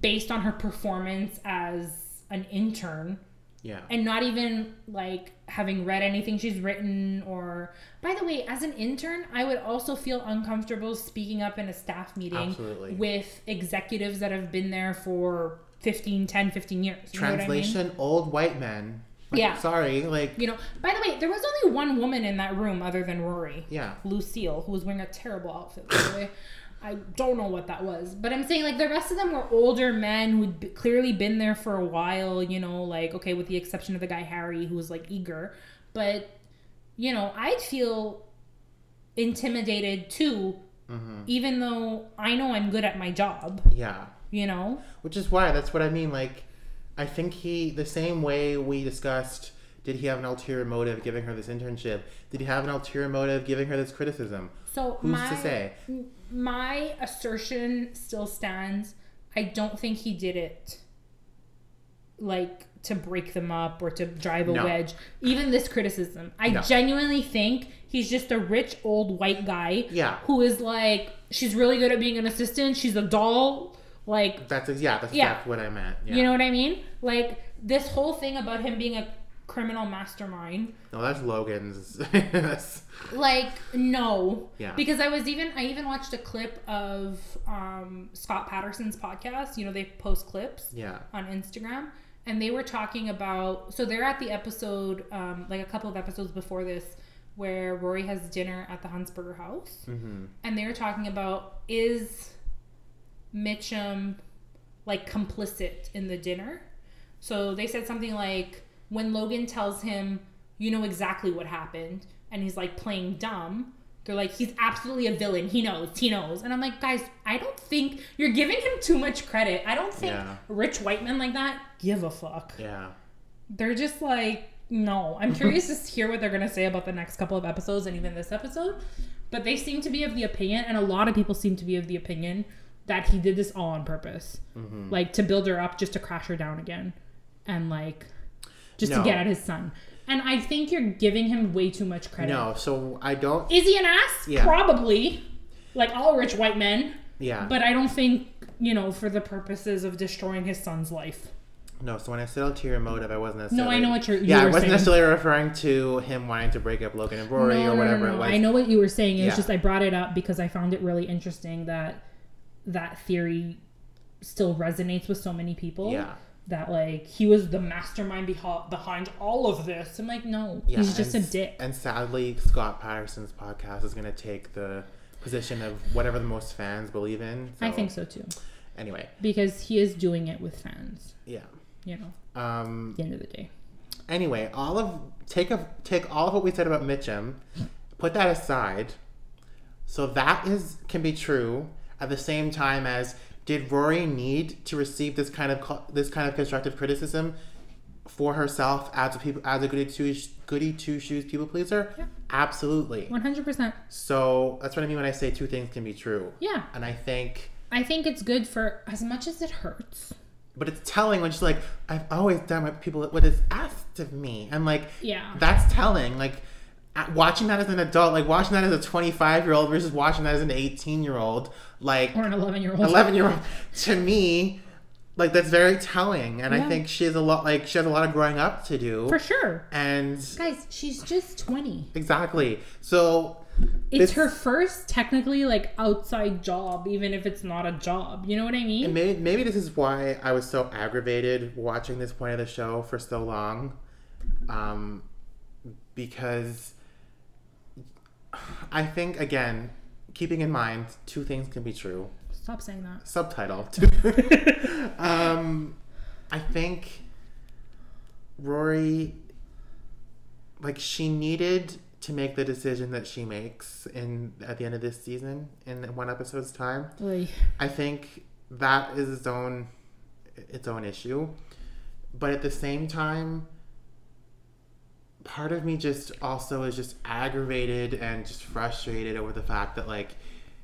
based on her performance as an intern yeah. and not even like having read anything she's written or by the way as an intern I would also feel uncomfortable speaking up in a staff meeting Absolutely. with executives that have been there for 15 10 15 years you know what I mean? Translation: old white men. Yeah. Sorry, like You know, by the way, there was only one woman in that room other than Rory. yeah. Lucille, who was wearing a terrible outfit, by the way. I don't know what that was. But I'm saying, like, the rest of them were older men who'd b- clearly been there for a while, you know, like, okay, with the exception of the guy Harry, who was, like, eager. But, you know, I'd feel intimidated too, Mm-hmm. even though I know I'm good at my job, Yeah. you know? Which is why that's what I mean. Like, I think he the same way we discussed. Did he have an ulterior motive giving her this internship? Did he have an ulterior motive giving her this criticism? So Who's my to say? my assertion still stands. I don't think he did it like to break them up or to drive a No. wedge. Even this criticism, I No. genuinely think he's just a rich old white guy Yeah. who is like she's really good at being an assistant. She's a doll. Like That's yeah. That's Yeah. exactly what I meant. Yeah. you know what I mean? Like this whole thing about him being a criminal mastermind no, that's Logan's. That's- like no Yeah. because i was even i even watched a clip of um scott patterson's podcast you know they post clips yeah. on instagram and they were talking about so they're at the episode um like a couple of episodes before this where rory has dinner at the huntsberger house Mm-hmm. and they were talking about is mitchum like complicit in the dinner so they said something like when Logan tells him, you know exactly what happened, and he's like playing dumb, they're like, he's absolutely a villain. He knows, he knows. And I'm like, guys, I don't think you're giving him too much credit. I don't think Yeah. rich white men like that give a fuck. Yeah. They're just like, no. I'm curious to hear what they're going to say about the next couple of episodes and even this episode. But they seem to be of the opinion, and a lot of people seem to be of the opinion that he did this all on purpose. Mm-hmm. Like to build her up just to crash her down again. And like, just No. to get at his son. And I think you're giving him way too much credit. No, so I don't. Is he an ass? Yeah. Probably. Like all rich white men. Yeah. But I don't think, you know, for the purposes of destroying his son's life. No, so when I said ulterior motive, I wasn't No. I know what you're. You Yeah, I wasn't saying. necessarily referring to him wanting to break up Logan and Rory no, or whatever no, no. it was. I know what you were saying. It was Yeah. just I brought it up because I found it really interesting that that theory still resonates with so many people. Yeah. That like he was the mastermind beho- behind all of this. I'm like, no, Yeah, he's just a dick. And sadly, Scott Patterson's podcast is going to take the position of whatever the most fans believe in. I think so too, Anyway, because he is doing it with fans. yeah. You know, Um, at the end of the day. anyway, all of take a take all of what we said about Mitchum, put that aside. So that is can be true at the same time as did Rory need to receive this kind of this kind of constructive criticism for herself as a people as a goody two goody two shoes people pleaser? Yeah. Absolutely. One hundred percent. So that's what I mean when I say two things can be true. Yeah, And I think I think it's good for as much as it hurts. but it's telling when she's like, I've always done what people what is asked of me. And like Yeah. that's telling. Like watching that as an adult, like watching that as a 25 year old versus watching that as an 18 year old, like Or an eleven year old. 11 year old, to me, like that's very telling, and Yeah. I think she has a lot like she has a lot of growing up to do. For sure. And Guys, she's just 20. exactly, so It's This- her first technically like outside job, even if it's not a job. You know what I mean? And maybe, maybe this is why I was so aggravated watching this point of the show for so long. Um, because I think, again, keeping in mind, two things can be true. Stop saying that. Subtitle. um, I think Rory, like, she needed to make the decision that she makes in at the end of this season in one episode's time. Like, I think that is its own its own issue. But at the same time, part of me just also is just aggravated and just frustrated over the fact that like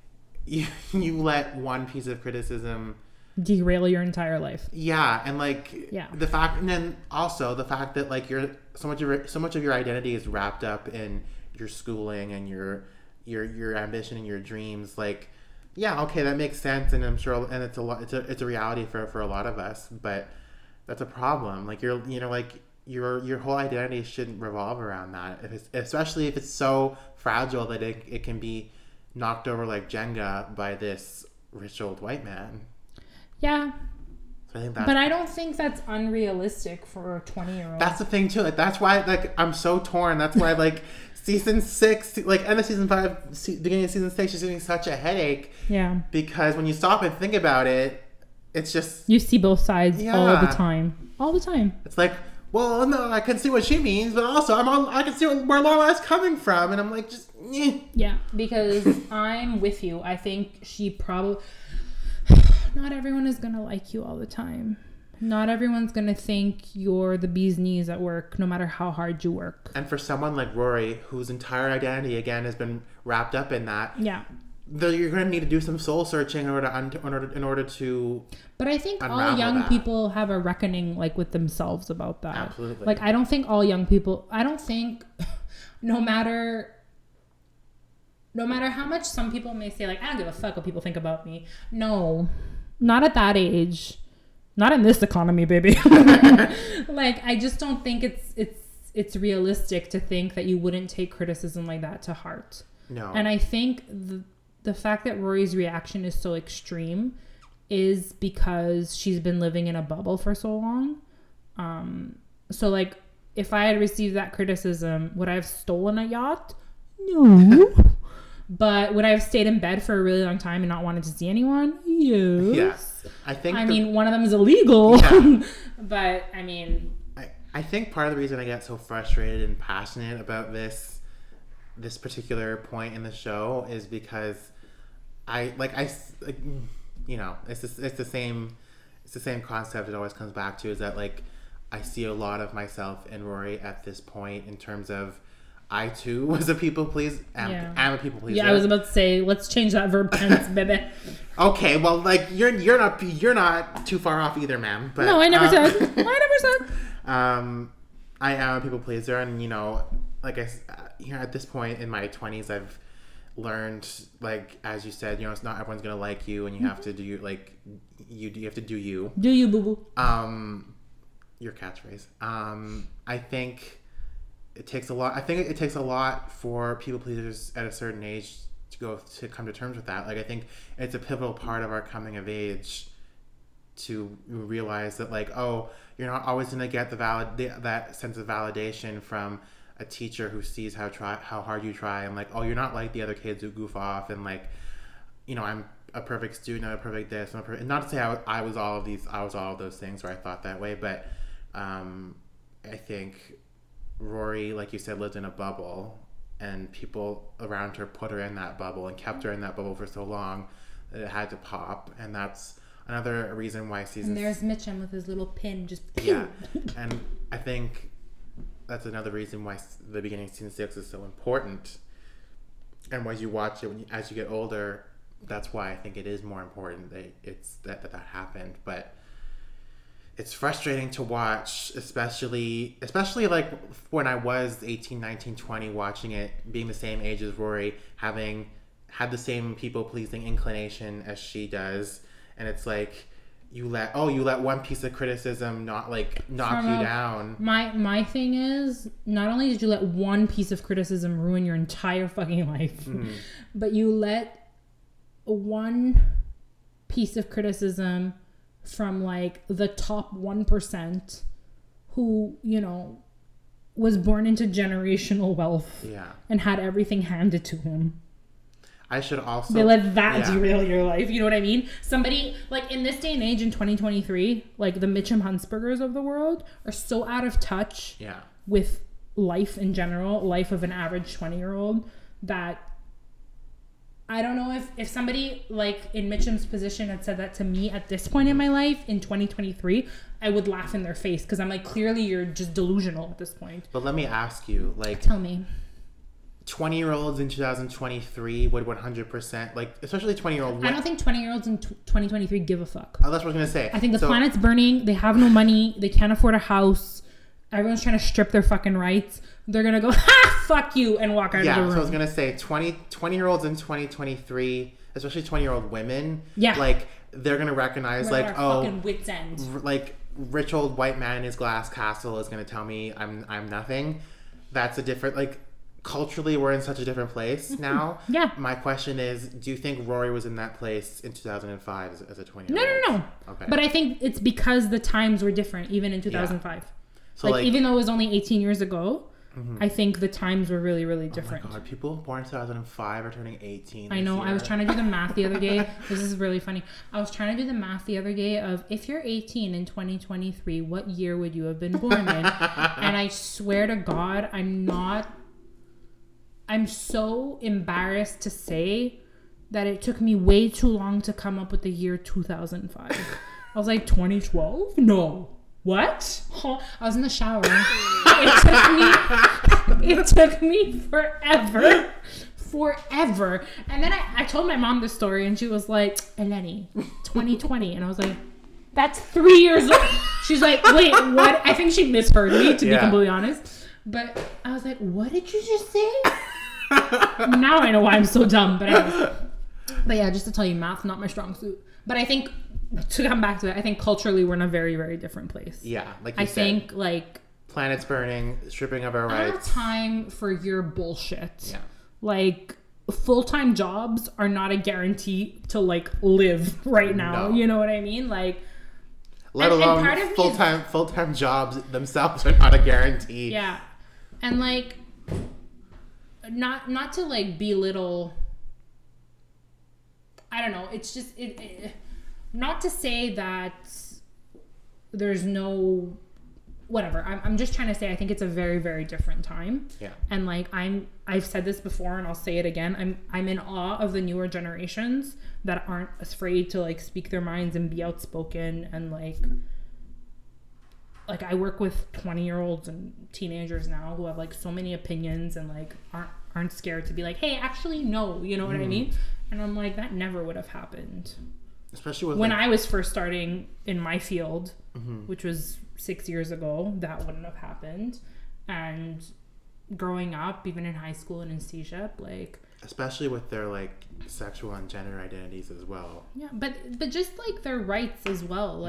you, you let one piece of criticism derail your entire life. yeah and like Yeah. the fact and then also the fact that like you're so much of your, so much of your identity is wrapped up in your schooling and your your your ambition and your dreams like yeah okay that makes sense and i'm sure and it's a lot it's a, it's a reality for for a lot of us but that's a problem like you're you know like your your whole identity shouldn't revolve around that if it's especially if it's so fragile that it, it can be knocked over like jenga by this rich old white man Yeah. so i think that's But I don't think that's unrealistic for a 20 year old. That's the thing too. Like that's why like I'm so torn. That's why like season six, like end of season five, se- beginning of season six, she's giving me such a headache Yeah. because when you stop and think about it, it's just You see both sides all the time. All the time. it's like, well, no, I can see what she means, but also I'm on, I can see where Lorelai's coming from, and I'm like, just eh. Yeah, because I'm with you. I think she probably. Not everyone is going to like you all the time. Not everyone's going to think you're the bee's knees at work, no matter how hard you work. And for someone like Rory, whose entire identity again has been wrapped up in that, Yeah. You're going to need to do some soul searching in order to un- in order in order to But I think all young that. people have a reckoning like with themselves about that. Absolutely. Like I don't think all young people I don't think no matter no matter how much some people may say like I don't give a fuck what people think about me. No. Not at that age. Not in this economy, baby. like I just don't think it's it's it's realistic to think that you wouldn't take criticism like that to heart. no. And I think the, the fact that Rory's reaction is so extreme is because she's been living in a bubble for so long. Um, so, like, if I had received that criticism, would I have stolen a yacht? No. but would I have stayed in bed for a really long time and not wanted to see anyone? Yes. yeah, I think I the- mean, one of them is illegal. Yeah. but, I mean, I, I think part of the reason I get so frustrated and passionate about this this particular point in the show is because I like I like you know it's just, it's the same it's the same concept it always comes back to is that like I see a lot of myself in Rory at this point in terms of I too was a people please am, Yeah. am a people pleaser. yeah, I was about to say, let's change that verb tense, baby. okay, well like you're you're not you're not too far off either, ma'am. But No, I never uh, said. I never said. um, I am a people pleaser, and you know, like I, s- uh, you know, at this point in my twenties, I've learned, like as you said, you know, it's not everyone's gonna like you, and you have to do like you you have to do you. Do you, boo boo? Um, your catchphrase. Um, I think it takes a lot. I think it takes a lot for people pleasers at a certain age to go to come to terms with that. Like I think it's a pivotal part of our coming of age to realize that like oh you're not always to get the valid the, that sense of validation from a teacher who sees how try how hard you try and like oh you're not like the other kids who goof off and like you know I'm a perfect student I'm a perfect this I'm a perfect, not to say I, was- I was all of these I was all of those things where I thought that way but um, I think Rory like you said lived in a bubble and people around her put her in that bubble and kept her in that bubble for so long that it had to pop and that's another reason why season And there's Mitchum with his little pin just. yeah and i think that's another reason why the beginning of season six is so important. And as you watch it when you, as you get older that's why i think it is more important that it's that that, that happened. But it's frustrating to watch especially especially like when i was 18 19 20 watching it being the same age as rory having had the same people pleasing inclination as she does. And it's like you let oh you let one piece of criticism not like knock From you a- down. My my thing is not only did you let one piece of criticism ruin your entire fucking life, Mm-hmm. but you let one piece of criticism from like the top 1% who, you know, was born into generational wealth Yeah. and had everything handed to him. I should also they let that yeah. derail your life. You know what I mean? Somebody like in this day and age in 2023, like the Mitchum Huntsbergers of the world are so out of touch Yeah. with life in general, life of an average 20 year old, that I don't know if, if somebody like in Mitchum's position had said that to me at this point in my life in 2023, I would laugh in their face because I'm like, clearly you're just delusional at this point. But let me ask you, like Tell me. 20 year olds in 2023 would 100% like especially 20 year old I don't think 20 year olds in t- 2023 give a fuck. Oh, that's what I was gonna say. I think the So- planet's burning. They have no money. They can't afford a house. Everyone's trying to strip their fucking rights. They're gonna go, ha, fuck you, and walk out Yeah, of the room. so I was gonna say 20 20 year olds in 2023, especially 20 year old women. Yeah. Like they're gonna recognize We're like oh fucking wits end. r- like rich old white man in his glass castle is gonna tell me I'm I'm nothing. That's a different like culturally we're in such a different place now. Mm-hmm. Yeah. My question is, do you think Rory was in that place in 2005 as, as a 20 No, year no, no. Okay. But I think it's because the times were different, even in 2005. So like, like, even though it was only 18 years ago, I think the times were really, really oh different. god, people born in 2005 are turning 18. I know. I was trying to do the math the other day. This is really funny. I was trying to do the math the other day of if you're 18 in 2023, what year would you have been born in? and I swear to God, I'm not. I'm so embarrassed to say that it took me way too long to come up with the year 2005. I was like, 2012? No. What? Huh? I was in the shower. it took me. It took me forever, forever. And then I, I told my mom the story, and she was like, "Eleni, 2020," and I was like, "That's three years old." She's like, "Wait, what?" I think she misheard me, to be completely honest. But I was like, "What did you just say?" now I know why I'm so dumb. But anyways. but yeah, just to tell you, math not my strong suit. But I think to come back to it, I think culturally we're in a very very different place. Yeah, like you I said, think like planet's burning, stripping of our I don't have rights. time for your bullshit. Yeah. Like full time jobs are not a guarantee to like live right now. No. You know what I mean? Like Let And- alone part of me is- full time full time jobs themselves are not a guarantee. yeah, and like not not to like belittle. I don't know. It's just it, it not to say that there's no whatever. I'm, I'm just trying to say I think it's a very very different time. Yeah. and like i'm i've said this before and i'll say it again i'm i'm in awe of the newer generations that aren't afraid to like speak their minds and be outspoken and like like i work with 20 year olds and teenagers now who have like so many opinions and like aren't aren't scared to be like hey actually no you know what i mean and i'm like that never would have happened Especially with when like, i was first starting in my field Mm-hmm. which was six years ago that wouldn't have happened and growing up even in high school and in CEGEP like especially with their like sexual and gender identities as well. yeah but but just like their rights as well Mm-hmm.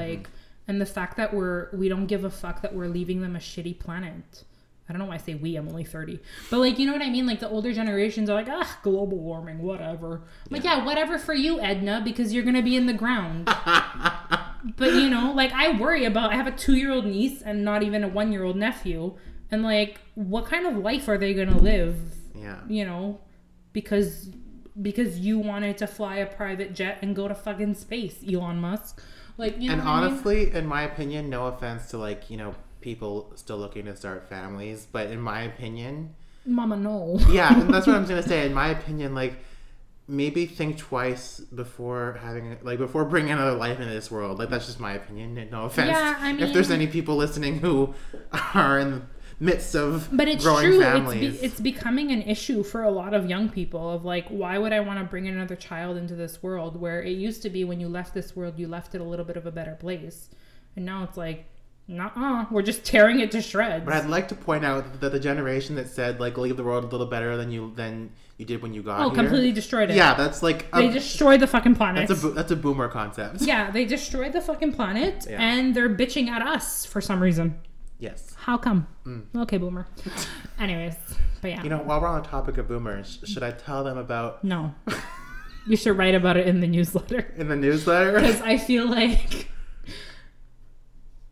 And the fact that we're we don't give a fuck that we're leaving them a shitty planet I don't know why I say we. I'm only 30. But, like, you know what I mean? Like, the older generations are like, ah, global warming, whatever. I'm Like, yeah, whatever for you, Edna, because you're going to be in the ground. but, you know, like, I worry about, I have a two year old niece and not even a one year old nephew. And, like, what kind of life are they going to live? Yeah. you know, because because you wanted to fly a private jet and go to fucking space, Elon Musk. Like, you know, And what I mean? honestly, in my opinion, no offense to like, you know, people still looking to start families, but in my opinion, Mama, no. yeah, and that's what I'm gonna say. In my opinion, like maybe think twice before having like before bringing another life into this world. Like that's just my opinion. No offense. Yeah, I mean, if there's any people listening who are in the midst of But it's growing true. It's, be, it's becoming an issue for a lot of young people of like, why would I want to bring another child into this world where it used to be when you left this world, you left it a little bit of a better place. And now it's like, Nuh-uh. We're just tearing it to shreds. But I'd like to point out that the generation that said like leave the world a little better than you than you did when you got here. oh, here. completely destroyed it. Yeah, that's like a, They destroyed the fucking planet. that's a that's a boomer concept. yeah, they destroyed the fucking planet Yeah. and they're bitching at us for some reason. Yes. How come? Okay, boomer. Anyways, but yeah. Mm. You know, while we're on the topic of boomers, should I tell them about no. you should write about it in the newsletter. in the newsletter? Because I feel like.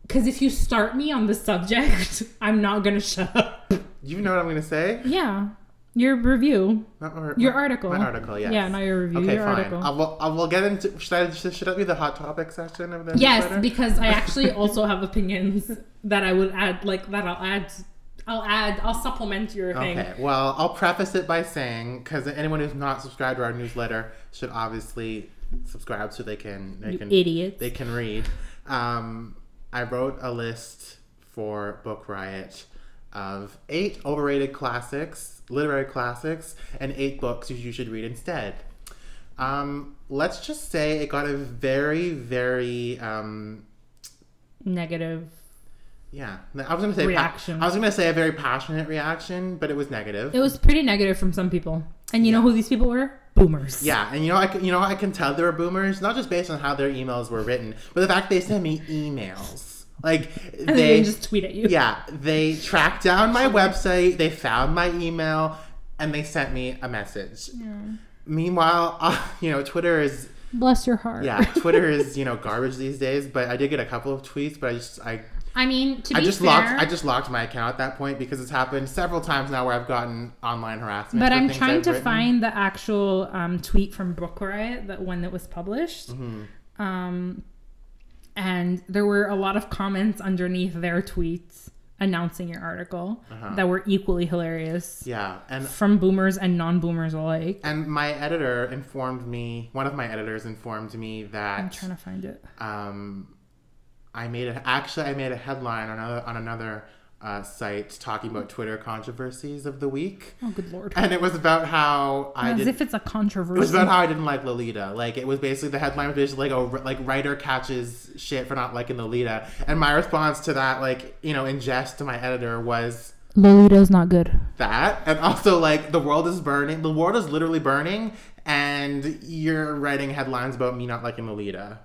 Because if you start me on the subject, I'm not going to shut up. you know what I'm gonna say? Yeah. Your review. Your my- article. My article, yes. Yeah, not your review. Okay, your fine. article. I will, I will get into. Should I? Should, should that be the hot topic section of the Yes, because I actually also have opinions that I would add, like that I'll add. I'll add. I'll supplement your thing. Okay, well, I'll preface it by saying because anyone who's not subscribed to our newsletter should obviously subscribe so they can they You can idiots. they can read. Um, I wrote a list for Book Riot of eight overrated classics, literary classics, and eight books you should read instead. Um, let's just say it got a very, very um, Negative. yeah. I was gonna say pa- Reaction. I was gonna say a very passionate reaction, but it was negative. It was pretty negative from some people, and you know who these people were? Boomers. Yeah, and you know, I can, you know, I can tell they were boomers not just based on how their emails were written, but the fact they sent me emails. Like they, they, just tweet at you. yeah, they tracked down my website, they found my email, and they sent me a message. Meanwhile, uh, you know, Twitter is Bless your heart. yeah, Twitter is you know garbage these days. But I did get a couple of tweets, but I just I I mean, to I be just fair, locked I just locked my account at that point because it's happened several times now where I've gotten online harassment. but I'm trying I've to written. find the actual um, tweet from Book Riot, that one that was published. Mm-hmm. Um, and there were a lot of comments underneath their tweets announcing your article Uh-huh. that were equally hilarious Yeah, and from boomers and non-boomers alike. And my editor informed me, one of my editors informed me that I'm trying to find it. um, I made a, actually I made a headline on another on another uh, site talking about Twitter controversies of the week, Oh, good lord! and it was about how I As did. if it's a controversy. It was about how I didn't like Lolita. Like it was basically the headline was basically like a like writer catches shit for not liking Lolita, and my response to that, like you know, in jest to my editor was Lolita's not good. that and also like the world is burning the world is literally burning and you're writing headlines about me not liking lolita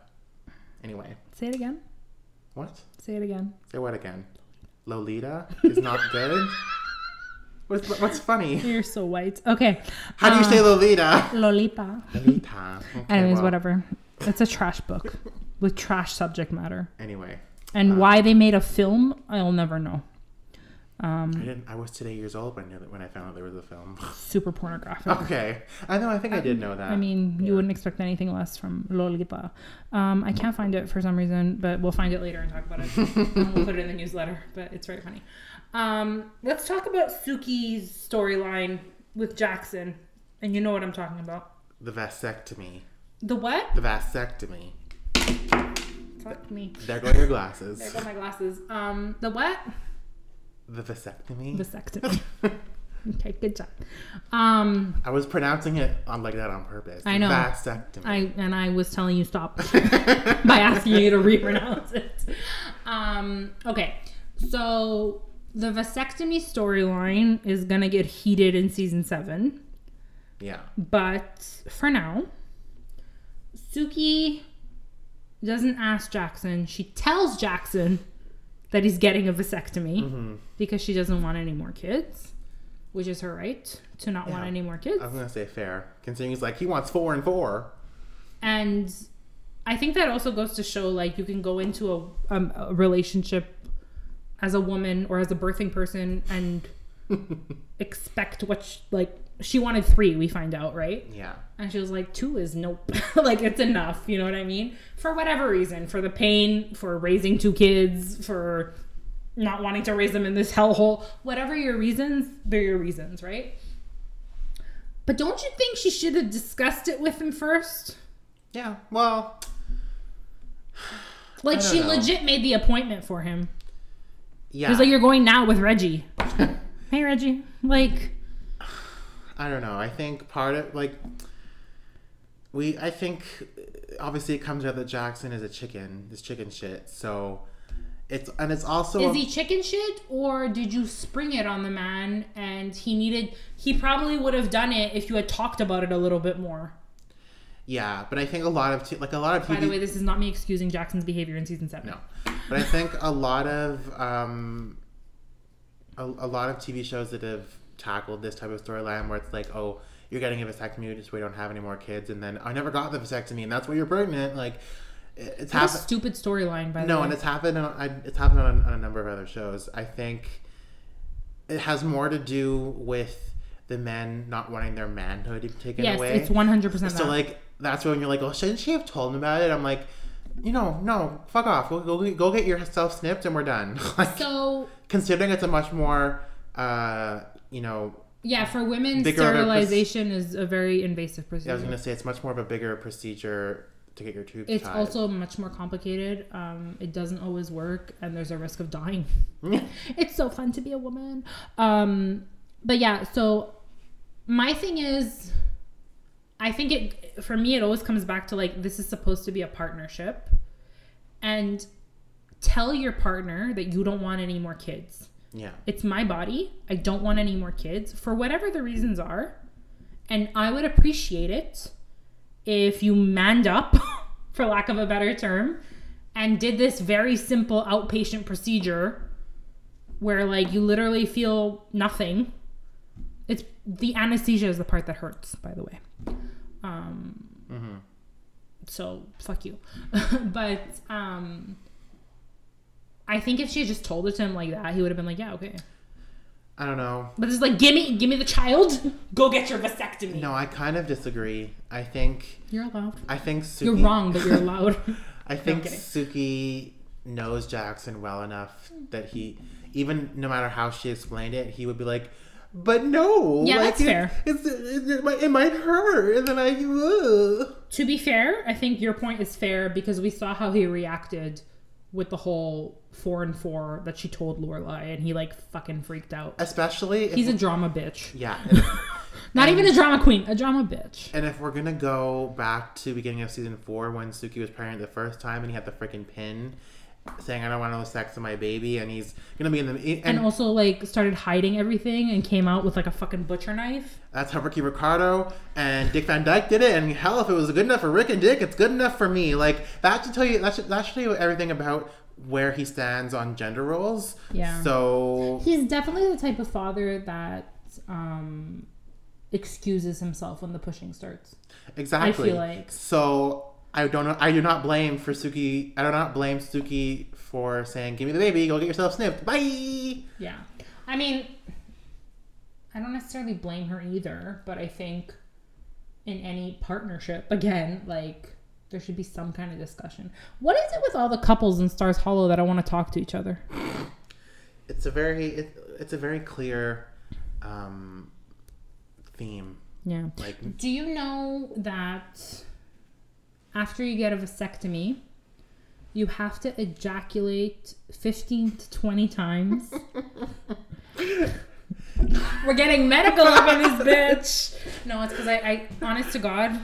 anyway Say it again. what Say it again. say what again lolita is not good what's, what's funny You're so white. Okay. how do you Uh, say lolita Lolita. lolita okay, Anyways, well, whatever. It's a trash book with trash subject matter. anyway And Uh, why they made a film, I'll never know. I Um, didn't i was today years old when, when i found out there was a film super pornographic. okay i know i think i did know that I mean, you wouldn't expect anything less from Lolita. Um, I can't find it for some reason, but we'll find it later and talk about it. and we'll put it in the newsletter, but it's very funny. Um, let's talk about Sookie's storyline with Jackson. And you know what I'm talking about. the vasectomy The what? the vasectomy Fuck me. there go your glasses. There go my glasses. Um, the what? The vasectomy Vasectomy. okay, good job. Um, I was pronouncing it on like that on purpose. I know. Vasectomy. I and I was telling you stop by asking you to repronounce it. Um, okay, so the vasectomy storyline is gonna get heated in season seven, yeah. but for now, Sookie doesn't ask Jackson. She tells Jackson that he's getting a vasectomy Mm-hmm. because she doesn't want any more kids, which is her right to not want any more kids. I was gonna say fair, considering he's like he wants four and four. and i think that also goes to show like you can go into a, um, a relationship as a woman or as a birthing person and expect what sh- like she wanted three we find out right Yeah. and she was like two is nope like it's enough you know what i mean for whatever reason for the pain for raising two kids for not wanting to raise them in this hellhole whatever your reasons they're your reasons right but don't you think she should have discussed it with him first Yeah. Well, Like she know. legit made the appointment for him. yeah. He was like, "You're going now with Reggie." hey, Reggie. Like, I don't know. I think part of like we. I think obviously it comes out that Jackson is a chicken. This chicken shit. So It's and it's also Is he chicken shit or did you spring it on the man and he needed he probably would have done it if you had talked about it a little bit more. yeah, but I think a lot of t- like a lot of By TV the way, this is not me excusing Jackson's behavior in season 7. No, but I think a lot of um, a, a lot of TV shows that have tackled this type of storyline where it's like, oh, you're getting a vasectomy just so we don't have any more kids, and then I never got the vasectomy, and that's why you're pregnant. Like, it's What stupid storyline by the No, and it's happened. On, I, it's happened on, on a number of other shows. I think it has more to do with the men not wanting their manhood taken away. yes, it's 100% So that. like that's when you're like, oh, shouldn't she have told him about it? I'm like, you know, no, fuck off. Go go, go get yourself snipped and we're done. like so considering it's a much more, uh, you know, yeah, for women sterilization is a very invasive procedure. I was gonna say it's much more of a bigger procedure to get your tubes It's tied. also much more complicated. Um, it doesn't always work, and there's a risk of dying. it's so fun to be a woman. Um, but yeah, so my thing is, I think it for me it always comes back to like this is supposed to be a partnership, and tell your partner that you don't want any more kids. Yeah. It's my body. I don't want any more kids for whatever the reasons are. And I would appreciate it if you manned up, for lack of a better term, and did this very simple outpatient procedure where, like, you literally feel nothing. It's the anesthesia is the part that hurts, by the way. Um, Mm-hmm. so fuck you. but um, I think if she had just told it to him like that, he would have been like, yeah, okay. I don't know. But it's like, give me, give me the child. Go get your vasectomy. No, I kind of disagree. I think You're allowed. I think Sookie, You're wrong, but you're allowed. I think kidding. Sookie knows Jackson well enough that he, even no matter how she explained it, he would be like, "But no, Yeah, like, that's it- fair. It's, it, it, might, it might hurt." And then I, ugh. to be fair, I think your point is fair because we saw how he reacted with the whole four and four that she told Lorelai, and he like fucking freaked out. especially if, He's a drama bitch. yeah. And, Not and- even a drama queen, a drama bitch. and if we're gonna go back to beginning of season four when Sookie was pregnant the first time and he had the freaking pin. Saying I don't want no sex with my baby, and he's gonna be in the And also like started hiding everything and came out with like a fucking butcher knife. That's how Ricky Ricardo and Dick Van Dyke did it. And hell, if it was good enough for Rick and Dick, it's good enough for me. Like that should tell you that should, that should tell you everything about where he stands on gender roles. Yeah. So He's definitely the type of father that um excuses himself when the pushing starts. exactly. I feel like- So I don't know. I do not blame for Sookie. I do not blame Sookie for saying, "Give me the baby. Go get yourself snipped. Bye." Yeah. I mean, I don't necessarily blame her either, but I think in any partnership, again, like there should be some kind of discussion. What is it with all the couples in Stars Hollow that I want to talk to each other? It's a very it, it's a very clear um, theme. Yeah. Like Do you know that after you get a vasectomy, you have to ejaculate 15 to 20 times? We're getting medical up in this bitch. No, it's because I, I, honest to God,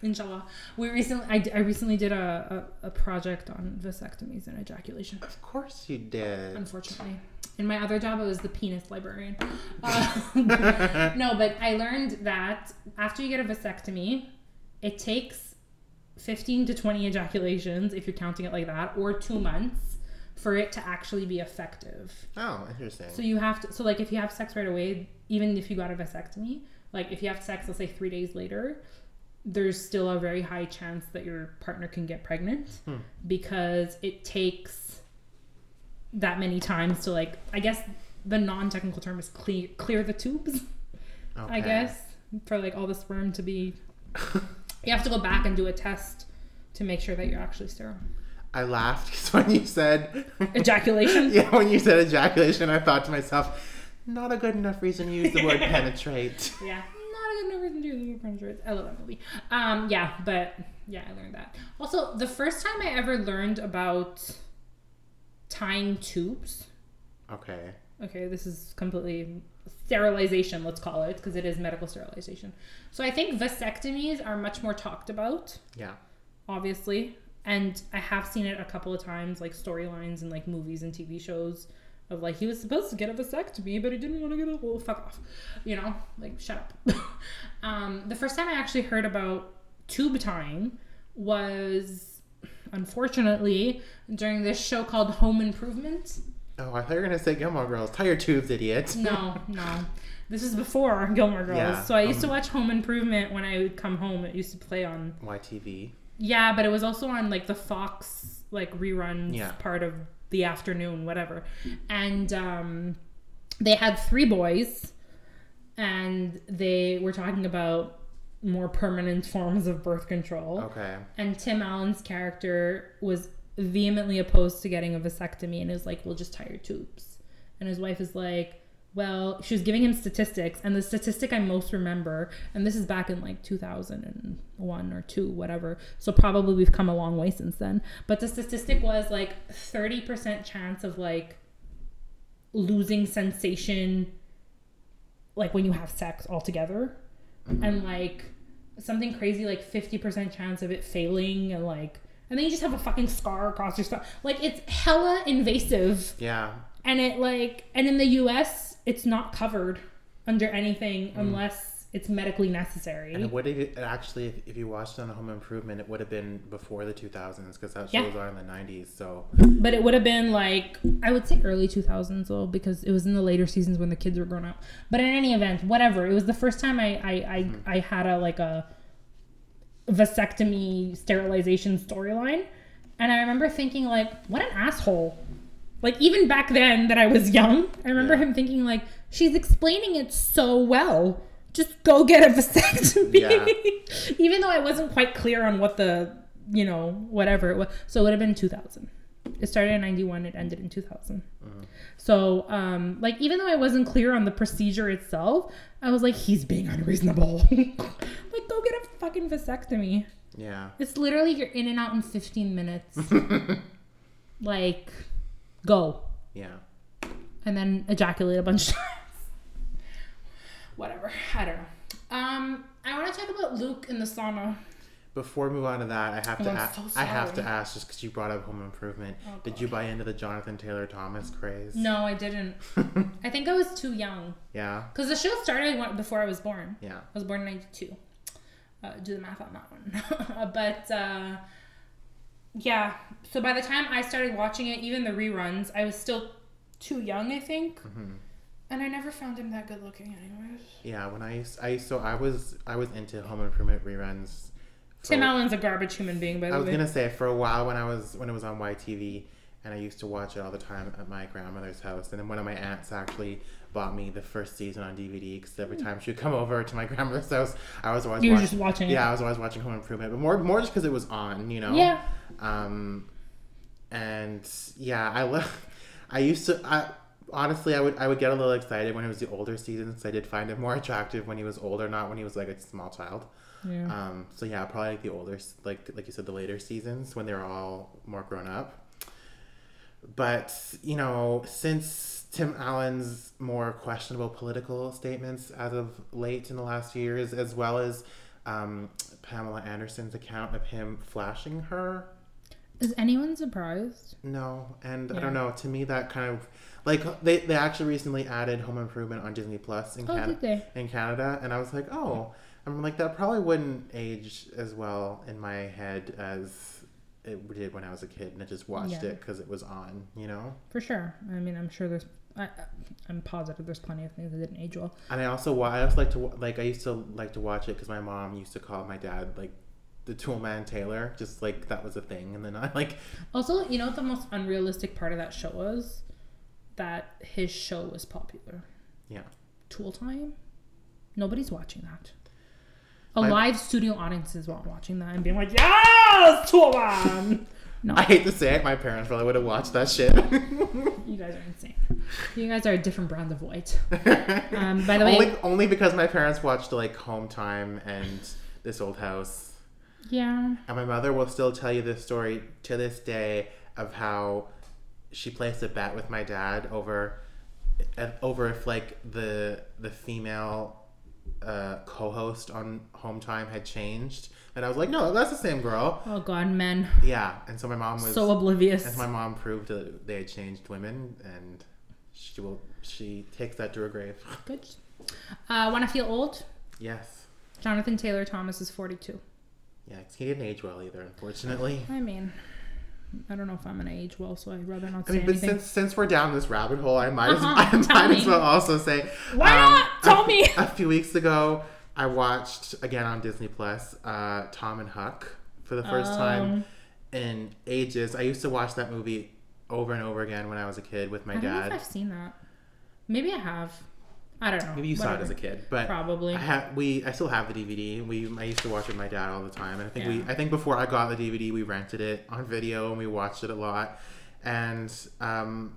inshallah, we recently, I, I recently did a, a, a project on vasectomies and ejaculation. of course you did. Unfortunately, in my other job, I was the penis librarian. Uh, no, but I learned that after you get a vasectomy, it takes 15 to 20 ejaculations, if you're counting it like that, or two months for it to actually be effective. Oh, interesting. So you have to, so like if you have sex right away, even if you got a vasectomy, like if you have sex, let's say three days later, there's still a very high chance that your partner can get pregnant Hmm. because it takes that many times to like, I guess the non-technical term is clear clear the tubes. I guess for like all the sperm to be, you have to go back and do a test to make sure that you're actually sterile. I laughed because when you said Ejaculation. yeah, when you said ejaculation, I thought to myself, not a good enough reason to use the word penetrate. Yeah, not a good enough reason to do the penetrates. I love that movie. Um, yeah, but yeah, I learned that. Also, the first time I ever learned about tying tubes. Okay. Okay, this is completely sterilization, let's call it, because it is medical sterilization. So I think vasectomies are much more talked about, Yeah. obviously, and I have seen it a couple of times, like storylines and like movies and TV shows of like he was supposed to get a vasectomy, but he didn't want to get a well, fuck off, you know, like shut up. um, the first time I actually heard about tube tying was unfortunately during this show called Home Improvement. Oh, I thought you were gonna say Gilmore Girls. Tie your tubes, idiot. No, no. This is before Gilmore Girls. Yeah, so I used to um, watch Home Improvement when I would come home. It used to play on YTV. Yeah, but it was also on like the Fox like reruns Yeah. part of the afternoon, whatever. And um they had three boys and they were talking about more permanent forms of birth control. Okay. And Tim Allen's character was vehemently opposed to getting a vasectomy and is like, we'll just tie your tubes. And his wife is like, well, she was giving him statistics, and the statistic I most remember, and this is back in like 2001 or 2, whatever. So probably we've come a long way since then. But the statistic was like 30% chance of like losing sensation like when you have sex altogether mm-hmm. and like something crazy like 50% chance of it failing and like and then you just have a fucking scar across your spine like it's hella invasive. Yeah. and it like and in the us it's not covered under anything mm. unless it's medically necessary. And it would have actually, if, if you watched on Home Improvement, it would have been before the 2000s because that Yeah. show was on in the 90s. So. But it would have been like i would say early 2000s though because it was in the later seasons when the kids were grown up. But in any event whatever. It was the first time i i i, mm-hmm. I had a like a vasectomy sterilization storyline. And i remember thinking like what an asshole. Like even back then that i was young i remember Yeah. him thinking like she's explaining it so well. Just go get a vasectomy. Yeah. even though i wasn't quite clear on what the you know whatever it was. So it would have been 2000 it started in 91 it ended in 2000 so um like even though i wasn't clear on the procedure itself i was like he's being unreasonable. Like go get a fucking vasectomy. Yeah. it's literally you're in and out in 15 minutes. Like go. Yeah. and then ejaculate a bunch of times. Whatever. I don't know. Um i want to talk about luke in the sauna Before we move on to that, I have to Oh, I'm a- so I have to ask just because you brought up Home Improvement. Oh, Did you buy into the Jonathan Taylor Thomas craze? no i didn't i think i was too young Yeah. because the show started before i was born Yeah. I was born in 92. Uh, do the math on that one. but uh, yeah, so by the time I started watching it, even the reruns, I was still too young, I think. hmm And I never found him that good looking, anyways. Yeah. When I used, I so I was I was into Home Improvement reruns. Tim Allen's a garbage human being, by the way. I was gonna say for a while when I was when it was on YTV, and I used to watch it all the time at my grandmother's house. And then one of my aunts actually bought me the first season on DVD because every time she would come over to my grandmother's house, I was always You watching. just watching. Yeah, I was always watching Home Improvement, but more more just because it was on, you know. Yeah. Um, and yeah, I love. I used to. I honestly, I would I would get a little excited when it was the older seasons. I did find him more attractive when he was older, not when he was like a small child. Yeah. Um, so yeah, probably like the older, like like you said, the later seasons when they're all more grown up. But you know, since Tim Allen's more questionable political statements as of late in the last few years, as well as um, Pamela Anderson's account of him flashing her, Is anyone surprised? no, and I don't know. To me, that kind of like they, they actually recently added Home Improvement on Disney Plus in Oh, Canada in Canada, and I was like, oh, I'm like that probably wouldn't age as well in my head as it did when I was a kid, and I just watched Yeah. it because it was on, you know. For sure. I mean, I'm sure there's. I, I'm positive there's plenty of things that didn't age well. And I also I also like to like I used to like to watch it because my mom used to call my dad like the tool man Taylor, just like that was a thing, and then I like Also, you know what the most unrealistic part of that show was? That his show was popular. yeah. Tool Time? Nobody's watching that. A live studio audience is wa- watching that and being like, yes, Man! No, I hate to say it, my parents probably would have watched that shit. you guys are insane. You guys are a different brand of white. Um, by the way- only only because my parents watched like Home Time and This Old House. Yeah. And my mother will still tell you this story to this day of how she placed a bet with my dad over over if like the the female uh, co-host on Home Time had changed, and I was like, no, that's the same girl. Oh God, men. Yeah, and so my mom was So oblivious. and my mom proved that they had changed women, and she will she takes that to her grave. Good. Uh, Want to feel old? Yes. Jonathan Taylor Thomas is 42. Yeah, he didn't age well either, unfortunately. I mean, I don't know if I'm gonna age well, so I'd rather not I say mean, but anything. since since we're down this rabbit hole, I might Uh-huh, as, I might as well also say Why not? Tell a, me. A few weeks ago, I watched again on Disney Plus, uh, Tom and Huck for the first time Um, in ages. I used to watch that movie over and over again when I was a kid with my I don't know if dad. I've seen that. Maybe I have. I don't know. Maybe you saw it as a kid, but Probably. I have we I still have the DVD. We I used to watch it with my dad all the time, and I think we I think before I got the DVD, we rented it on video and we watched it a lot. And um,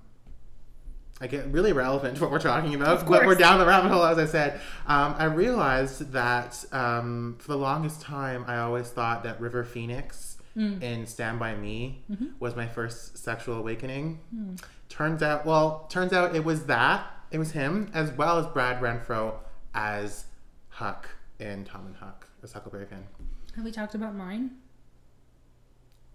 I get really relevant to what we're talking about, but we're down the rabbit hole, as I said. Um, I realized that um, for the longest time, I always thought that River Phoenix Mm. in Stand by Me Mm-hmm. was my first sexual awakening. Hmm. Turns out, well, turns out it was that. It was him, as well as Brad Renfro as Huck in Tom and Huck, as Huckleberry Finn. Have we talked about mine?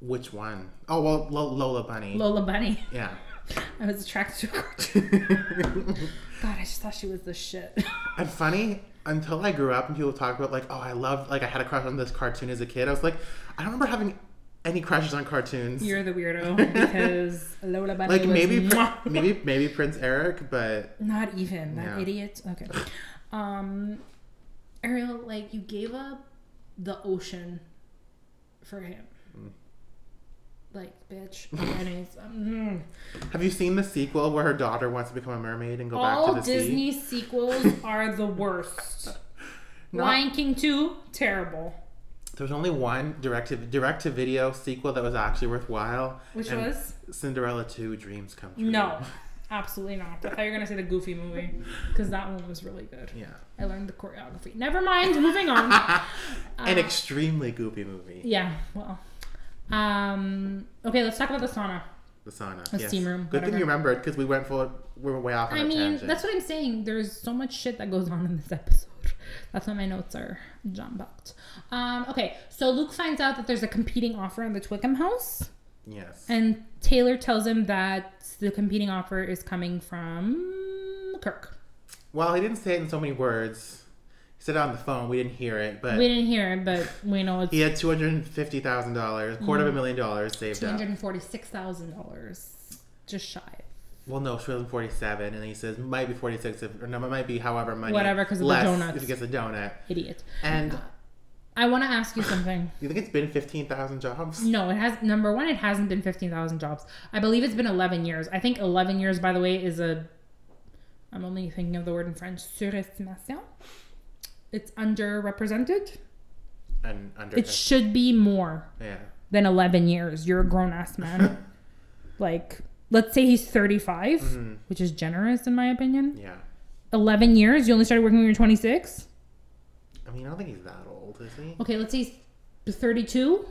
Which one? Oh, well, Lo- Lola Bunny. Lola Bunny. yeah. I was attracted to her. God, I just thought she was the shit. and funny, until I grew up and people talk about, like, oh, I loved, like, I had a crush on this cartoon as a kid, I was like, I don't remember having any crushes on cartoons. You're the weirdo because Lola Bunny like, maybe, Pr- maybe, maybe Prince Eric, but Not even that Yeah. idiot. Okay. Um, Ariel, like you gave up the ocean for him. Mm. Like, bitch. Anyways, um, have you seen the sequel where her daughter wants to become a mermaid and go all back to the sea? Disney sequels are the worst. Not- Lion King 2, terrible. There was only one direct to direct to video sequel that was actually worthwhile. Which was? Cinderella Two: Dreams Come True. No, absolutely not. I thought you were gonna say the Goofy movie because that one was really good. Yeah. I learned the choreography. Never mind. Moving on. An extremely goofy movie. Yeah. Well. Um. Okay. Let's talk about the sauna. The sauna. A steam room, Good thing whatever. you remembered because we went full. We were way off on I mean, tangent. that's what I'm saying. There's so much shit that goes on in this episode. That's why my notes are jumbled. Um, okay, so Luke finds out that there's a competing offer in the Twickham house, yes. and Taylor tells him that the competing offer is coming from Kirk. well, he didn't say it in so many words. He said it on the phone. We didn't hear it, but We didn't hear it, but we know it's he had two hundred and fifty thousand dollars, quarter of a million dollars saved two up. hundred and forty-six thousand dollars, just shy. Well, no, she was forty-seven, and he says might be forty-six, if, or no, it might be however many. Whatever, 'cause of the donuts. If he gets a donut, Idiot. and oh I want to ask you something. Do you think it's been fifteen thousand jobs? No, it has. Number one, it hasn't been fifteen thousand jobs. I believe it's been eleven years. I think eleven years, by the way, is a. I'm only thinking of the word in French. Surestimation. It's underrepresented. And under It should be more yeah. than eleven years. You're a grown ass man. like, let's say he's 35, Mhm. which is generous in my opinion. Yeah. Eleven years. You only started working when you were 26. I mean, I don't think he's that old, is he? Okay, let's say he's 32.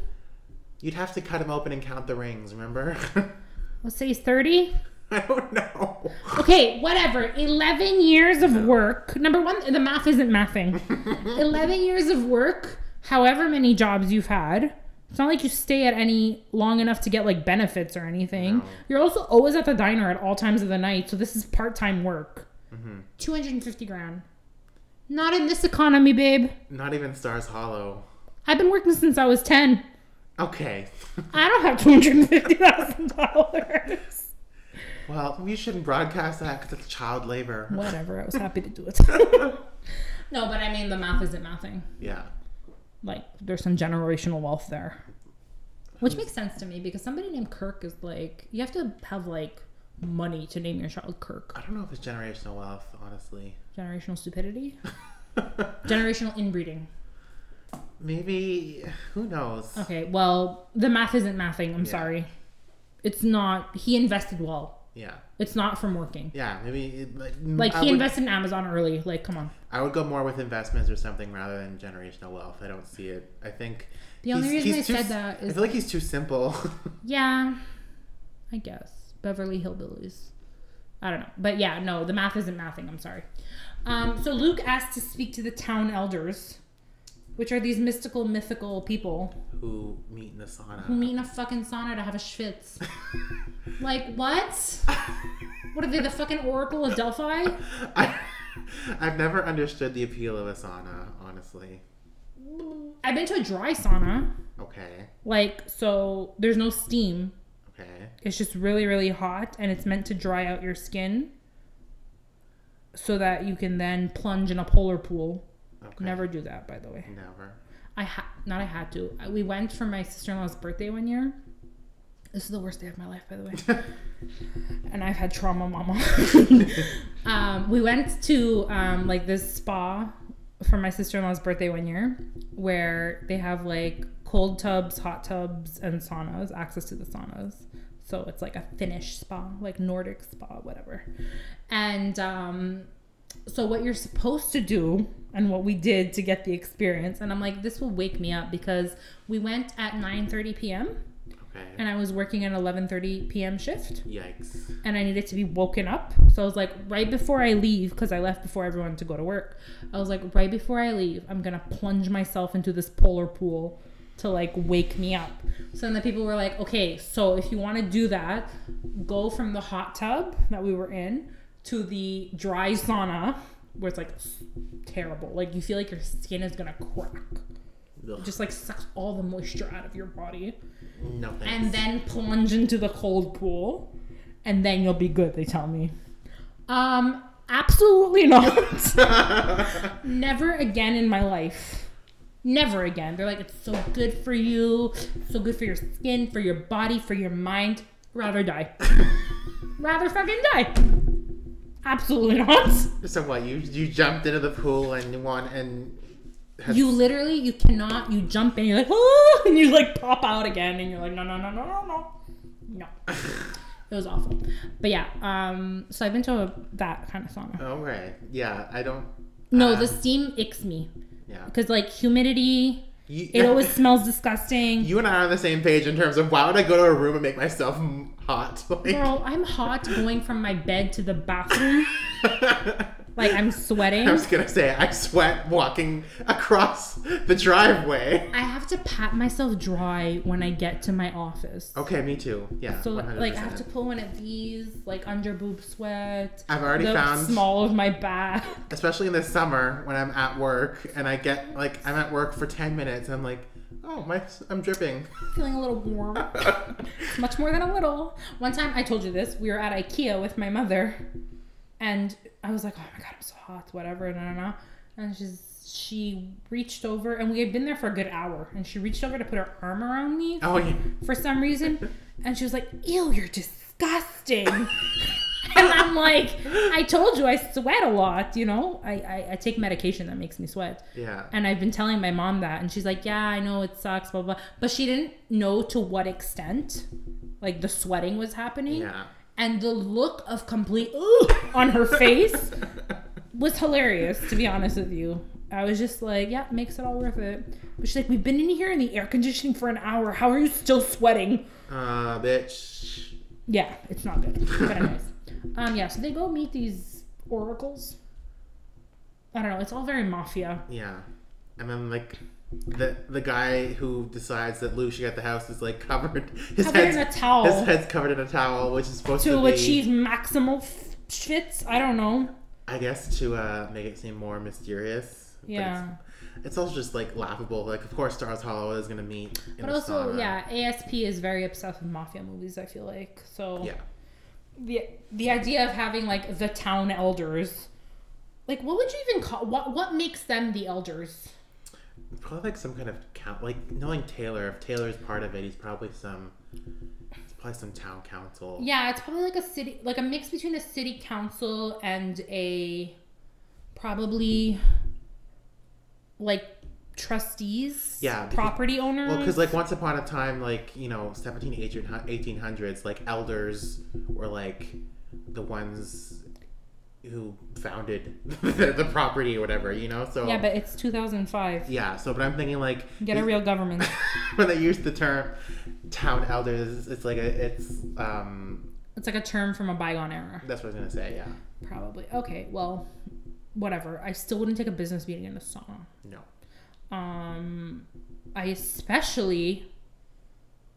You'd have to cut him open and count the rings, remember? Let's say he's 30. I don't know. Okay, whatever. 11 years of work. Number one, the math isn't mathing. 11 years of work, however many jobs you've had. It's not like you stay at any long enough to get like benefits or anything. No. You're also always at the diner at all times of the night, so this is part time work. hmm 250 grand. Not in this economy, babe. Not even Stars Hollow. I've been working since I was 10. Okay. I don't have $250,000. well, we shouldn't broadcast that because it's child labor. Whatever, I was happy to do it. no, but I mean, the math isn't mathing. Yeah. Like there's some generational wealth there which makes sense to me because somebody named kirk is like you have to have like money to name your child kirk I don't know if it's generational wealth, honestly. generational stupidity generational inbreeding Maybe, who knows? okay well the math isn't mathing i'm Yeah. sorry it's not he invested well Yeah. It's not from working Yeah, maybe. Like, like he would, invested in amazon early like come on I would go more with investments or something rather than generational wealth. I don't see it. I think. The only reason he's I too said that I is- feel like he's too simple. yeah i guess beverly hillbillies i don't know but yeah no the math isn't mathing i'm sorry Um, so Luke asked to speak to the town elders, which are these mystical, mythical people Who meet in the sauna? who meet in a fucking sauna to have a schwitz. like what? What are they? The fucking Oracle of Delphi? I, I've never understood the appeal of a sauna, honestly. I've been to a dry sauna. Okay. Like so, there's no steam. Okay. It's just really, really hot, and it's meant to dry out your skin, so that you can then plunge in a polar pool. Okay. Never do that, by the way. Never. I had not. I had to. We went for my sister in law's birthday one year. This is the worst day of my life, by the way. and I've had trauma, mama. um, we went to um, like this spa for my sister in law's birthday one year, where they have like cold tubs, hot tubs, and saunas. Access to the saunas. So it's like a Finnish spa, like Nordic spa, whatever. And um, so what you're supposed to do and what we did to get the experience and i'm like this will wake me up because we went at 9.30 p.m Okay. and i was working an 11.30 p.m shift Yikes. and i needed to be woken up so i was like right before i leave because i left before everyone to go to work i was like right before i leave i'm gonna plunge myself into this polar pool to like wake me up so then the people were like okay so if you want to do that go from the hot tub that we were in to the dry sauna where it's like terrible. Like you feel like your skin is gonna crack. Ugh. just like sucks all the moisture out of your body. No thanks. and then plunge into the cold pool and then you'll be good they tell me. Um absolutely not. Never again in my life. Never again. They're like it's so good for you. So good for your skin for your body for your mind. Rather die. Rather fucking die absolutely not so what? You you jumped into the pool and you want and. had- you literally you cannot you jump in you're like oh and you like pop out again and you're like no no no no no no no it was awful but yeah um so i've been to a, that kind of sauna Okay. Yeah. I don't. no the steam icks me Yeah. because like humidity You, it always smells disgusting You and I are on the same page in terms of why would I go to a room and make myself hot? Like, girl i'm hot going from my bed to the bathroom like i'm sweating I was gonna say I sweat walking across the driveway. i have to pat myself dry when i get to my office Okay, me too. Yeah. So like I have to pull one of these, like under boob sweat. I've already the found- small of my back. especially in the summer when I'm at work and I get like I'm at work for ten minutes and I'm like, oh my, I'm dripping. Feeling a little warm. Much more than a little. One time I told you this. We were at IKEA with my mother, and I was like, "Oh my god, I'm so hot." Whatever. No, no, no. And she's she reached over, and we had been there for a good hour, and she reached over to put her arm around me oh yeah. for some reason, and she was like, "Ew, you're disgusting." and I'm like, I told you I sweat a lot, you know? I, I, I take medication that makes me sweat. Yeah. And I've been telling my mom that, and she's like, Yeah, I know it sucks, blah, blah. But she didn't know to what extent, like, the sweating was happening. Yeah. And the look of complete on her face was hilarious, to be honest with you. I was just like, Yeah, makes it all worth it. But she's like, We've been in here in the air conditioning for an hour. How are you still sweating? Uh, bitch. Yeah, it's not good. But anyways. um, yeah, so they go meet these oracles. I don't know, it's all very mafia. Yeah. And then like the the guy who decides that Lucia at the house is like covered his Covered in a towel. his head's covered in a towel, which is supposed to, to be achieve maximal f- shits. I don't know. I guess to uh, make it seem more mysterious. Yeah. It's, it's also just like laughable. Like of course Stars Hollow is gonna meet. In But also, sauna. yeah, ASP is very obsessed with mafia movies, I feel like. So Yeah. the the idea of having like the town elders like what would you even call what what makes them the elders? Probably like some kind of count. Like knowing Taylor, if Taylor's part of it, he's probably some. It's probably some town council. Yeah, it's probably like a city like a mix between a city council and a probably like trustees, Yeah, because- property owners. Well, because like once upon a time, like you know, 17, 18, 1800s, like elders were like the ones who founded the, the property or whatever, you know. So yeah, but it's 2005. yeah. So, but I'm thinking like Get a real government. when they use the term town elders, it's like a, it's um It's like a term from a bygone era. that's what I was gonna say. Yeah. Probably. Okay, well, whatever. I still wouldn't take a business meeting in a sauna. No. Um, I especially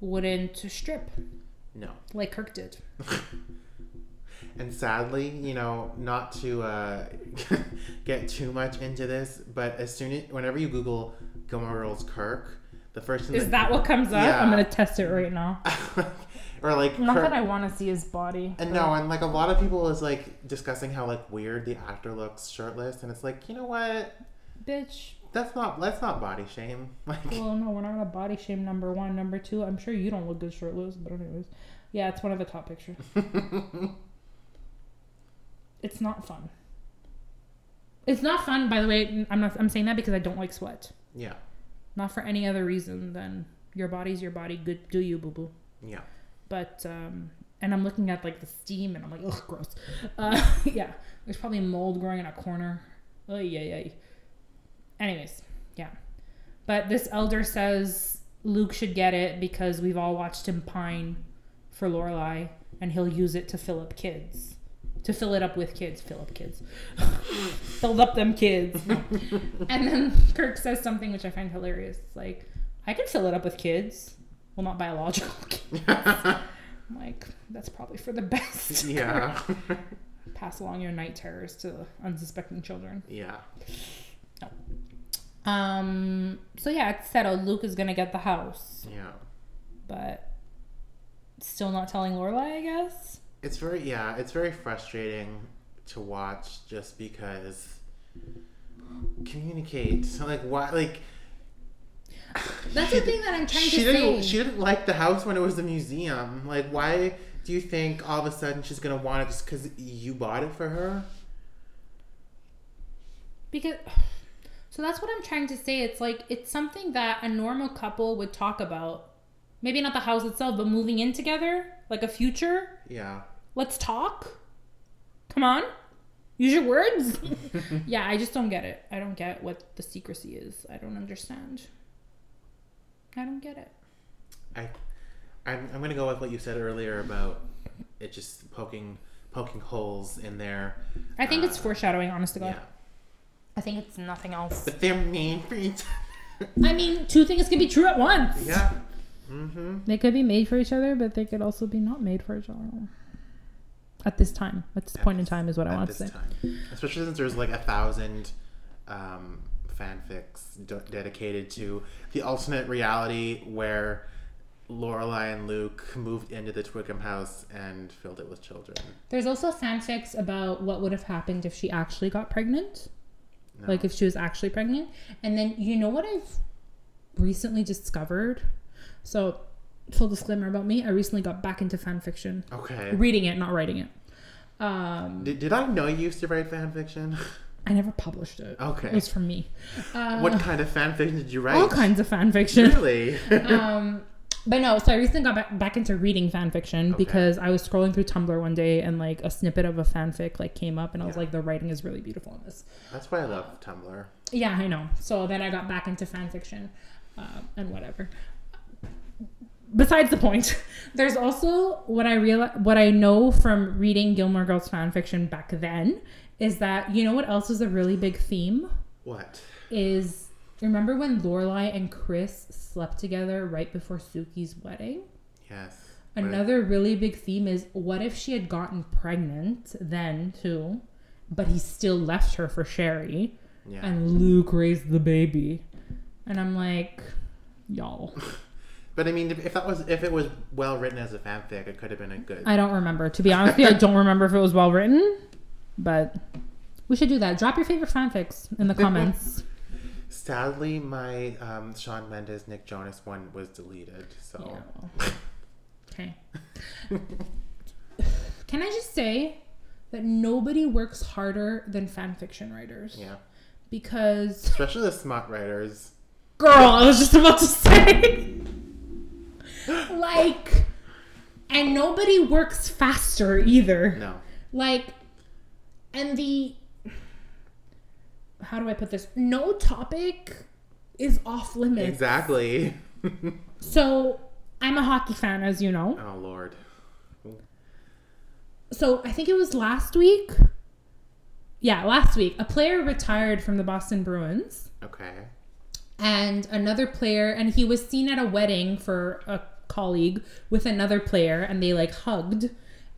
wouldn't strip No. like Kirk did. And sadly, you know, not to uh, get too much into this, but as soon as whenever you Google Gilmore Girls Kirk, the first thing Is that what comes up? Yeah. I'm gonna test it right now. or like Not Kirk, that I want to see his body. and but- no, and like a lot of people is like discussing how like weird the actor looks shirtless, and it's like you know what, bitch. that's not let's not body shame. Like Well, no, we're not gonna body shame. Number one, number two. I'm sure you don't look good shirtless, but anyways, yeah, it's one of the top pictures. It's not fun. It's not fun, by the way. I'm not. I'm saying that because I don't like sweat. yeah, Not for any other reason than your body's your body. Good, do you, boo boo. yeah, But um, and I'm looking at like the steam, and I'm like, ugh, gross. Uh, yeah, there's probably mold growing in a corner. Oh yeah, yeah. Anyways, yeah. But this elder says Luke should get it because we've all watched him pine for Lorelai, and he'll use it to fill up kids, to fill it up with kids, fill up kids, fill up them kids. And then Kirk says something which I find hilarious. It's like, I can fill it up with kids. Well, not biological kids. I'm like, that's probably for the best. yeah, Pass along your night terrors to unsuspecting children. yeah. Um. So yeah, it's settled. Luke is gonna get the house, Yeah. but still not telling Lorelai. I guess. It's very yeah, it's very frustrating to watch just because communicate. Like why like That's the thing that I'm trying she to didn't say. she didn't like the house when it was the museum. Like why do you think all of a sudden she's gonna want it just because you bought it for her? Because so that's what I'm trying to say. It's like it's something that a normal couple would talk about. Maybe not the house itself, but moving in together, like a future. Yeah. Let's talk. Come on. Use your words. yeah, I just don't get it. I don't get what the secrecy is. I don't understand. I don't get it. I I'm, I'm gonna go with what you said earlier about it just poking poking holes in there. I think it's Uh, foreshadowing, honest to God. Yeah. I think it's nothing else. But they're mean for each I mean, two things can be true at once. Yeah. Mm-hmm. They could be made for each other, but they could also be not made for each other. At this time, at this At point in time, is what I want to say. time. Especially since there's like a thousand um, fanfics de- dedicated to the alternate reality where Lorelai and Luke moved into the Twickham house and filled it with children. There's also fanfics about what would have happened if she actually got pregnant, No. like if she was actually pregnant. And then you know what I've recently discovered. So, full disclaimer about me: I recently got back into fan fiction, okay. reading it, not writing it. Um, Did, did I know you used to write fan fiction? I never published it. Okay. It was from me. Uh, what kind of fan fiction did you write? all kinds of fan fiction. Really? um, but no, so I recently got back, back into reading fan fiction Okay. because I was scrolling through Tumblr one day and like a snippet of a fanfic like came up and I was Yeah. like, the writing is really beautiful in this. That's why I love Tumblr. Yeah, I know. So then I got back into fan fiction uh, and whatever. Besides the point, there's also what I realize, what I know from reading Gilmore Girls fan fiction back then is that you know what else is a really big theme What? is remember when Lorelai and Chris slept together right before Sookie's wedding? Yes. Another really big theme is what if she had gotten pregnant then too, but he still left her for Sherry Yeah. and Luke raised the baby. And I'm like, y'all. But I mean, if, if that was if it was well written as a fanfic, it could have been a good. I don't remember. To be honest with you, I don't remember if it was well written, but we should do that. Drop your favorite fanfics in the comments. Sadly, my um, Shawn Mendes, Nick Jonas one was deleted. So Yeah. Okay. Can I just say that nobody works harder than fan fiction writers? yeah, Because, especially the smart writers. girl, I was just about to say, like, and nobody works faster either. No. Like, and the, how do I put this? No topic is off limits. Exactly. So, I'm a hockey fan, as you know. oh Lord. so I think it was last week. yeah, last week, a player retired from the Boston Bruins Okay. and another player and he was seen at a wedding for a colleague with another player and they like hugged.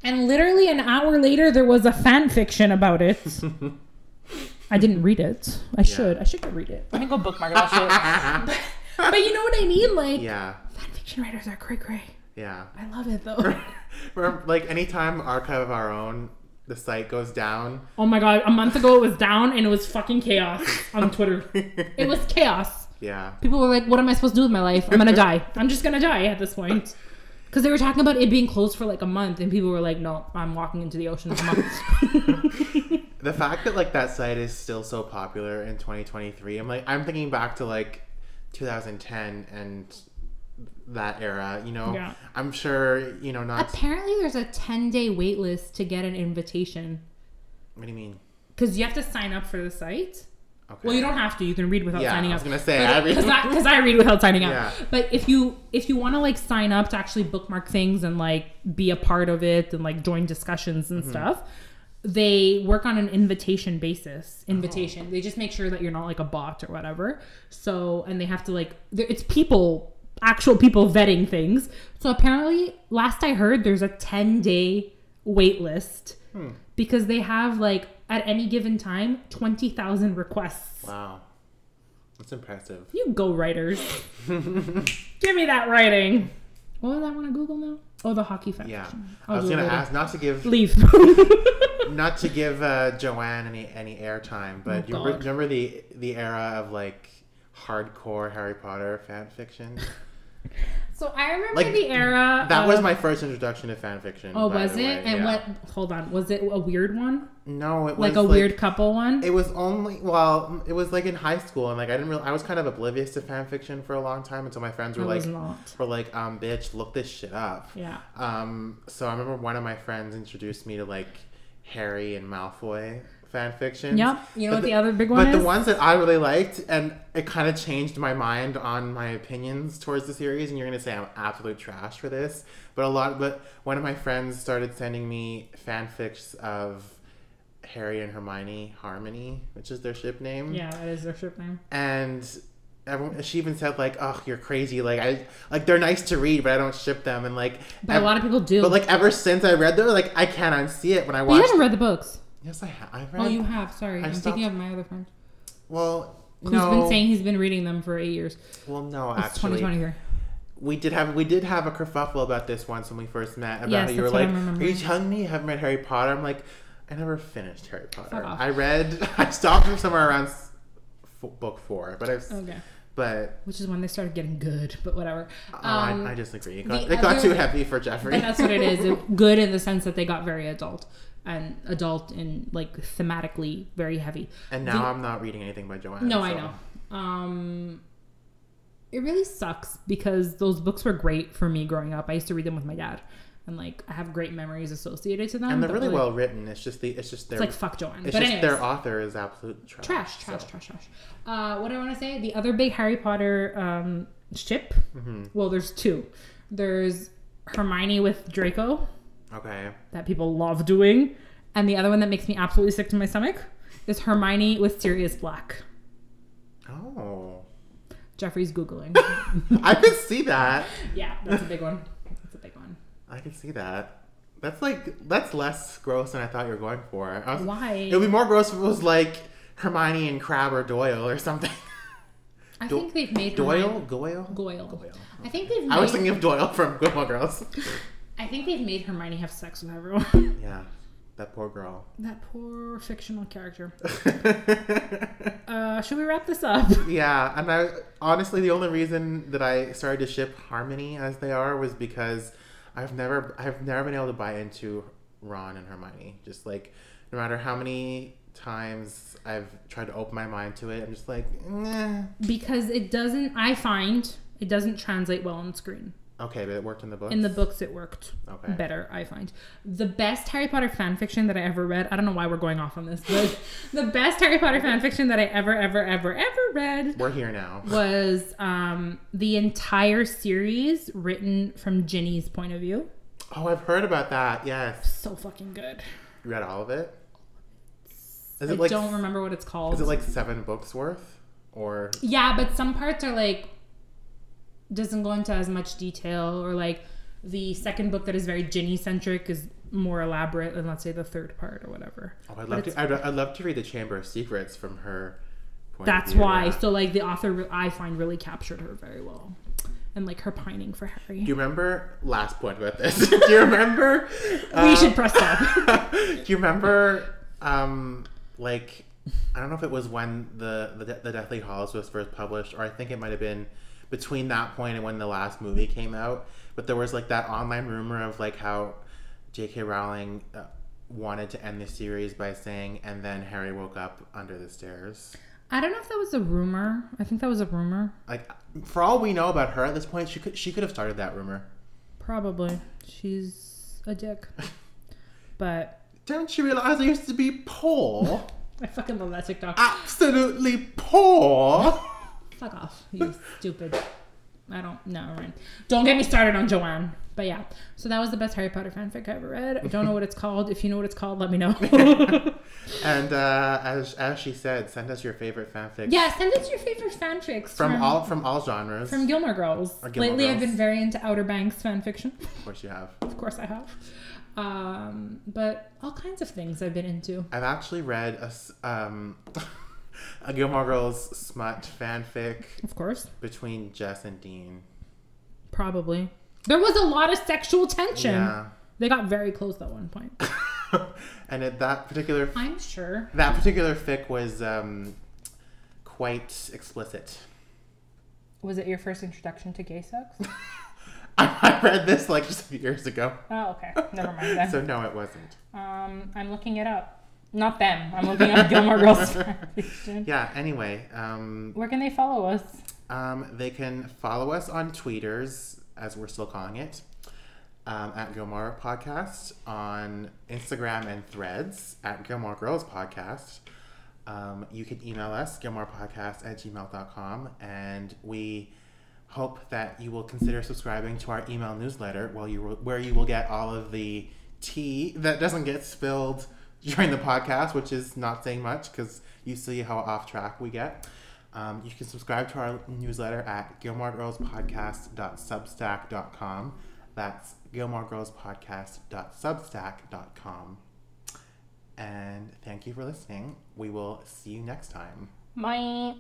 And literally an hour later there was a fan fiction about it. I didn't read it. I should. I should go read it. I can go bookmark that shit but, but you know what i mean? Like Yeah. fan fiction writers are cray cray. Yeah. i love it though. Or, like anytime archive of our own the site goes down. Oh my god a month ago it was down and it was fucking chaos on twitter. It was chaos yeah People were like, "What am I supposed to do with my life? I'm gonna die. I'm just gonna die at this point." Because they were talking about it being closed for like a month, and people were like, "No, I'm walking into the ocean for months." the fact that like that site is still so popular in 2023 i'm like i'm thinking back to like 2010 and that era you know Yeah. i'm sure you know not Apparently, there's a 10 day wait list to get an invitation what do you mean because you have to sign up for the site. Okay Well, you don't have to. You can read without Yeah, signing up. I was gonna say, I read- because I, I read without signing up. Yeah. But if you if you want to like sign up to actually bookmark things and like be a part of it and like join discussions Mm-hmm. and stuff, they work on an invitation basis. Oh. Invitation. They just make sure that you're not like a bot or whatever. So and they have to like there- it's people actual people vetting things. So apparently, last I heard, there's a 10 day wait list Hmm. Because they have like at any given time 20,000 requests. wow that's impressive You go writers. Give me that writing. What was I want to Google now? Oh, the hockey fan. yeah fiction. i I'll was gonna ask not to give Leave. not to give uh, joanne any any airtime but Oh, you re- remember the the era of like hardcore harry potter fan fiction so I remember Like, the era. that was my first introduction to fan fiction Oh, was it? way, and yeah. what? Hold on. Was it a weird one? no it was Like a weird couple one? It was only well, it was like in high school, and like I didn't really. I was kind of oblivious to fan fiction for a long time until my friends were I like, were like, um, bitch, look this shit up. Yeah. Um, so I remember one of my friends introduced me to like Harry and Malfoy fan fiction. Yep. You know But what the, the- other big one But is? the ones that I really liked, and it kind of changed my mind on my opinions towards the series. And you're gonna say I'm absolute trash for this, but a lot. But one of my friends started sending me fanfics of Harry and Hermione Harmony, which is their ship name. yeah, that is their ship name. And everyone, she even said like, "Oh, you're crazy." Like I like they're nice to read, but I don't ship them. And like, But a lot of people do. but like ever since I read them, like I can't unsee it when I But you haven't read the books. Yes, I have. I read. Oh, you have. Sorry. I I'm stopped- thinking of my other friend Well, who's no. been saying he's been reading them for eight years. well, no, It's actually, 2023. we did have we did have a kerfuffle about this once when we first met. About Yes, how you were like, "Are you telling me you haven't read Harry Potter?" I'm like, I never finished Harry Potter. I read. I stopped from somewhere around f- book four, but I've. Okay. But Which is when they started getting good, but whatever. oh, Um, I, I disagree. It got, it got other- too heavy for Jeffrey. That's what it is. It- good in the sense that they got very adult and adult and like thematically very heavy. and now I'm not reading anything by Joanne. No, so- I know. Um, it really sucks because those books were great for me growing up. I used to read them with my dad, and like I have great memories associated to them. And they're really like, well written. It's just the. It's just their. It's like fuck Joanne. it's but just anyways, their author is absolute trash. trash, trash, so. trash, trash. Uh, what do I want to say? The other big Harry Potter um, ship. Mm-hmm. Well, there's two. There's Hermione with Draco Okay. that people love doing, and the other one that makes me absolutely sick to my stomach is Hermione with Sirius Black. Oh, Jeffrey's googling. I could see that. yeah, that's a big one. That's a big one. I can see that. That's like that's less gross than I thought you were going for. Was, Why? It would be more gross if it was like Hermione and Crabbe or Doyle or something. I Do- think they've made Doyle, Hermione- Goyle, Goyle. Goyle. I think they've. Made, I was thinking of Doyle from Gilmore Girls. I think they've made Hermione have sex with everyone. yeah, that poor girl. that poor fictional character. Uh, should we wrap this up? yeah, and I honestly the only reason that I started to ship Harmony as they are was because I've never I've never been able to buy into Ron and Hermione. Just like no matter how many times I've tried to open my mind to it, I'm just like, nah. Because it doesn't. I find it doesn't translate well on screen. Okay, but it worked in the book. In the books, it worked Okay. better. I find the best Harry Potter fan fiction that I ever read. I don't know why we're going off on this, but the best Harry Potter fan fiction that I ever, ever, ever, ever read We're here now. was um, the entire series written from Ginny's point of view. Oh, I've heard about that. Yes, So fucking good. you read all of it. Is I it like I don't remember what it's called. Is it like seven books worth, or Yeah, but some parts are like doesn't go into as much detail, or like the second book that is very Ginny centric is more elaborate than let's say the third part or whatever. oh, I'd love to. I'd, I'd love to read the Chamber of Secrets from her. Point of view. That's why. yeah. So like the author, I find really captured her very well, and like her pining for Harry. Do you remember last point about this? Do you remember? we uh, should press stop. Do you remember, um, like, I don't know if it was when the the, the Deathly Hallows was first published, or I think it might have been between that point and when the last movie came out. But there was like that online rumor of like how J.K. Rowling uh, wanted to end the series by saying, "And then Harry woke up under the stairs." I don't know if that was a rumor. I think that was a rumor. Like, for all we know about her at this point, she could she could have started that rumor. Probably. She's a dick. But Don't you realize I used to be poor? I fucking love that TikTok. Absolutely poor. Fuck off, you stupid. I don't know, right? Don't get me started on Joanne. But yeah, so that was the best Harry Potter fanfic I ever read. I don't know what it's called. If you know what it's called, let me know. And uh, as as she said, send us your favorite fanfic. yeah, send us your favorite fanfics From, all from all genres. from Gilmore Girls. Or Gilmore Lately, I've been very into Outer Banks fanfiction. of course, you have. of course, I have. Um, but all kinds of things I've been into. I've actually read a um, a Gilmore Girls smut fanfic Of course, between Jess and Dean. probably. There was a lot of sexual tension. Yeah. They got very close at one point. and at that particular I'm sure. that particular fic was um, quite explicit. Was it your first introduction to gay sex? I read this like just a few years ago, Oh, okay. Never mind then. so no, it wasn't. Um, I'm looking it up. Not them. I'm looking up Gilmore Girls. Yeah. Anyway, um, Where can they follow us? Um, they can follow us on tweeters, as we're still calling it, um, at Gilmore Podcast, on Instagram and threads at Gilmore Girls Podcast. Um, you can email us, gilmorepodcast at gmail.com, and we hope that you will consider subscribing to our email newsletter where you will, where you will get all of the tea that doesn't get spilled during the podcast, which is not saying much because you see how off track we get. Um, you can subscribe to our newsletter at gilmoregirlspodcast.substack.com. That's gilmoregirlspodcast.substack.com. And thank you for listening. We will see you next time. Bye.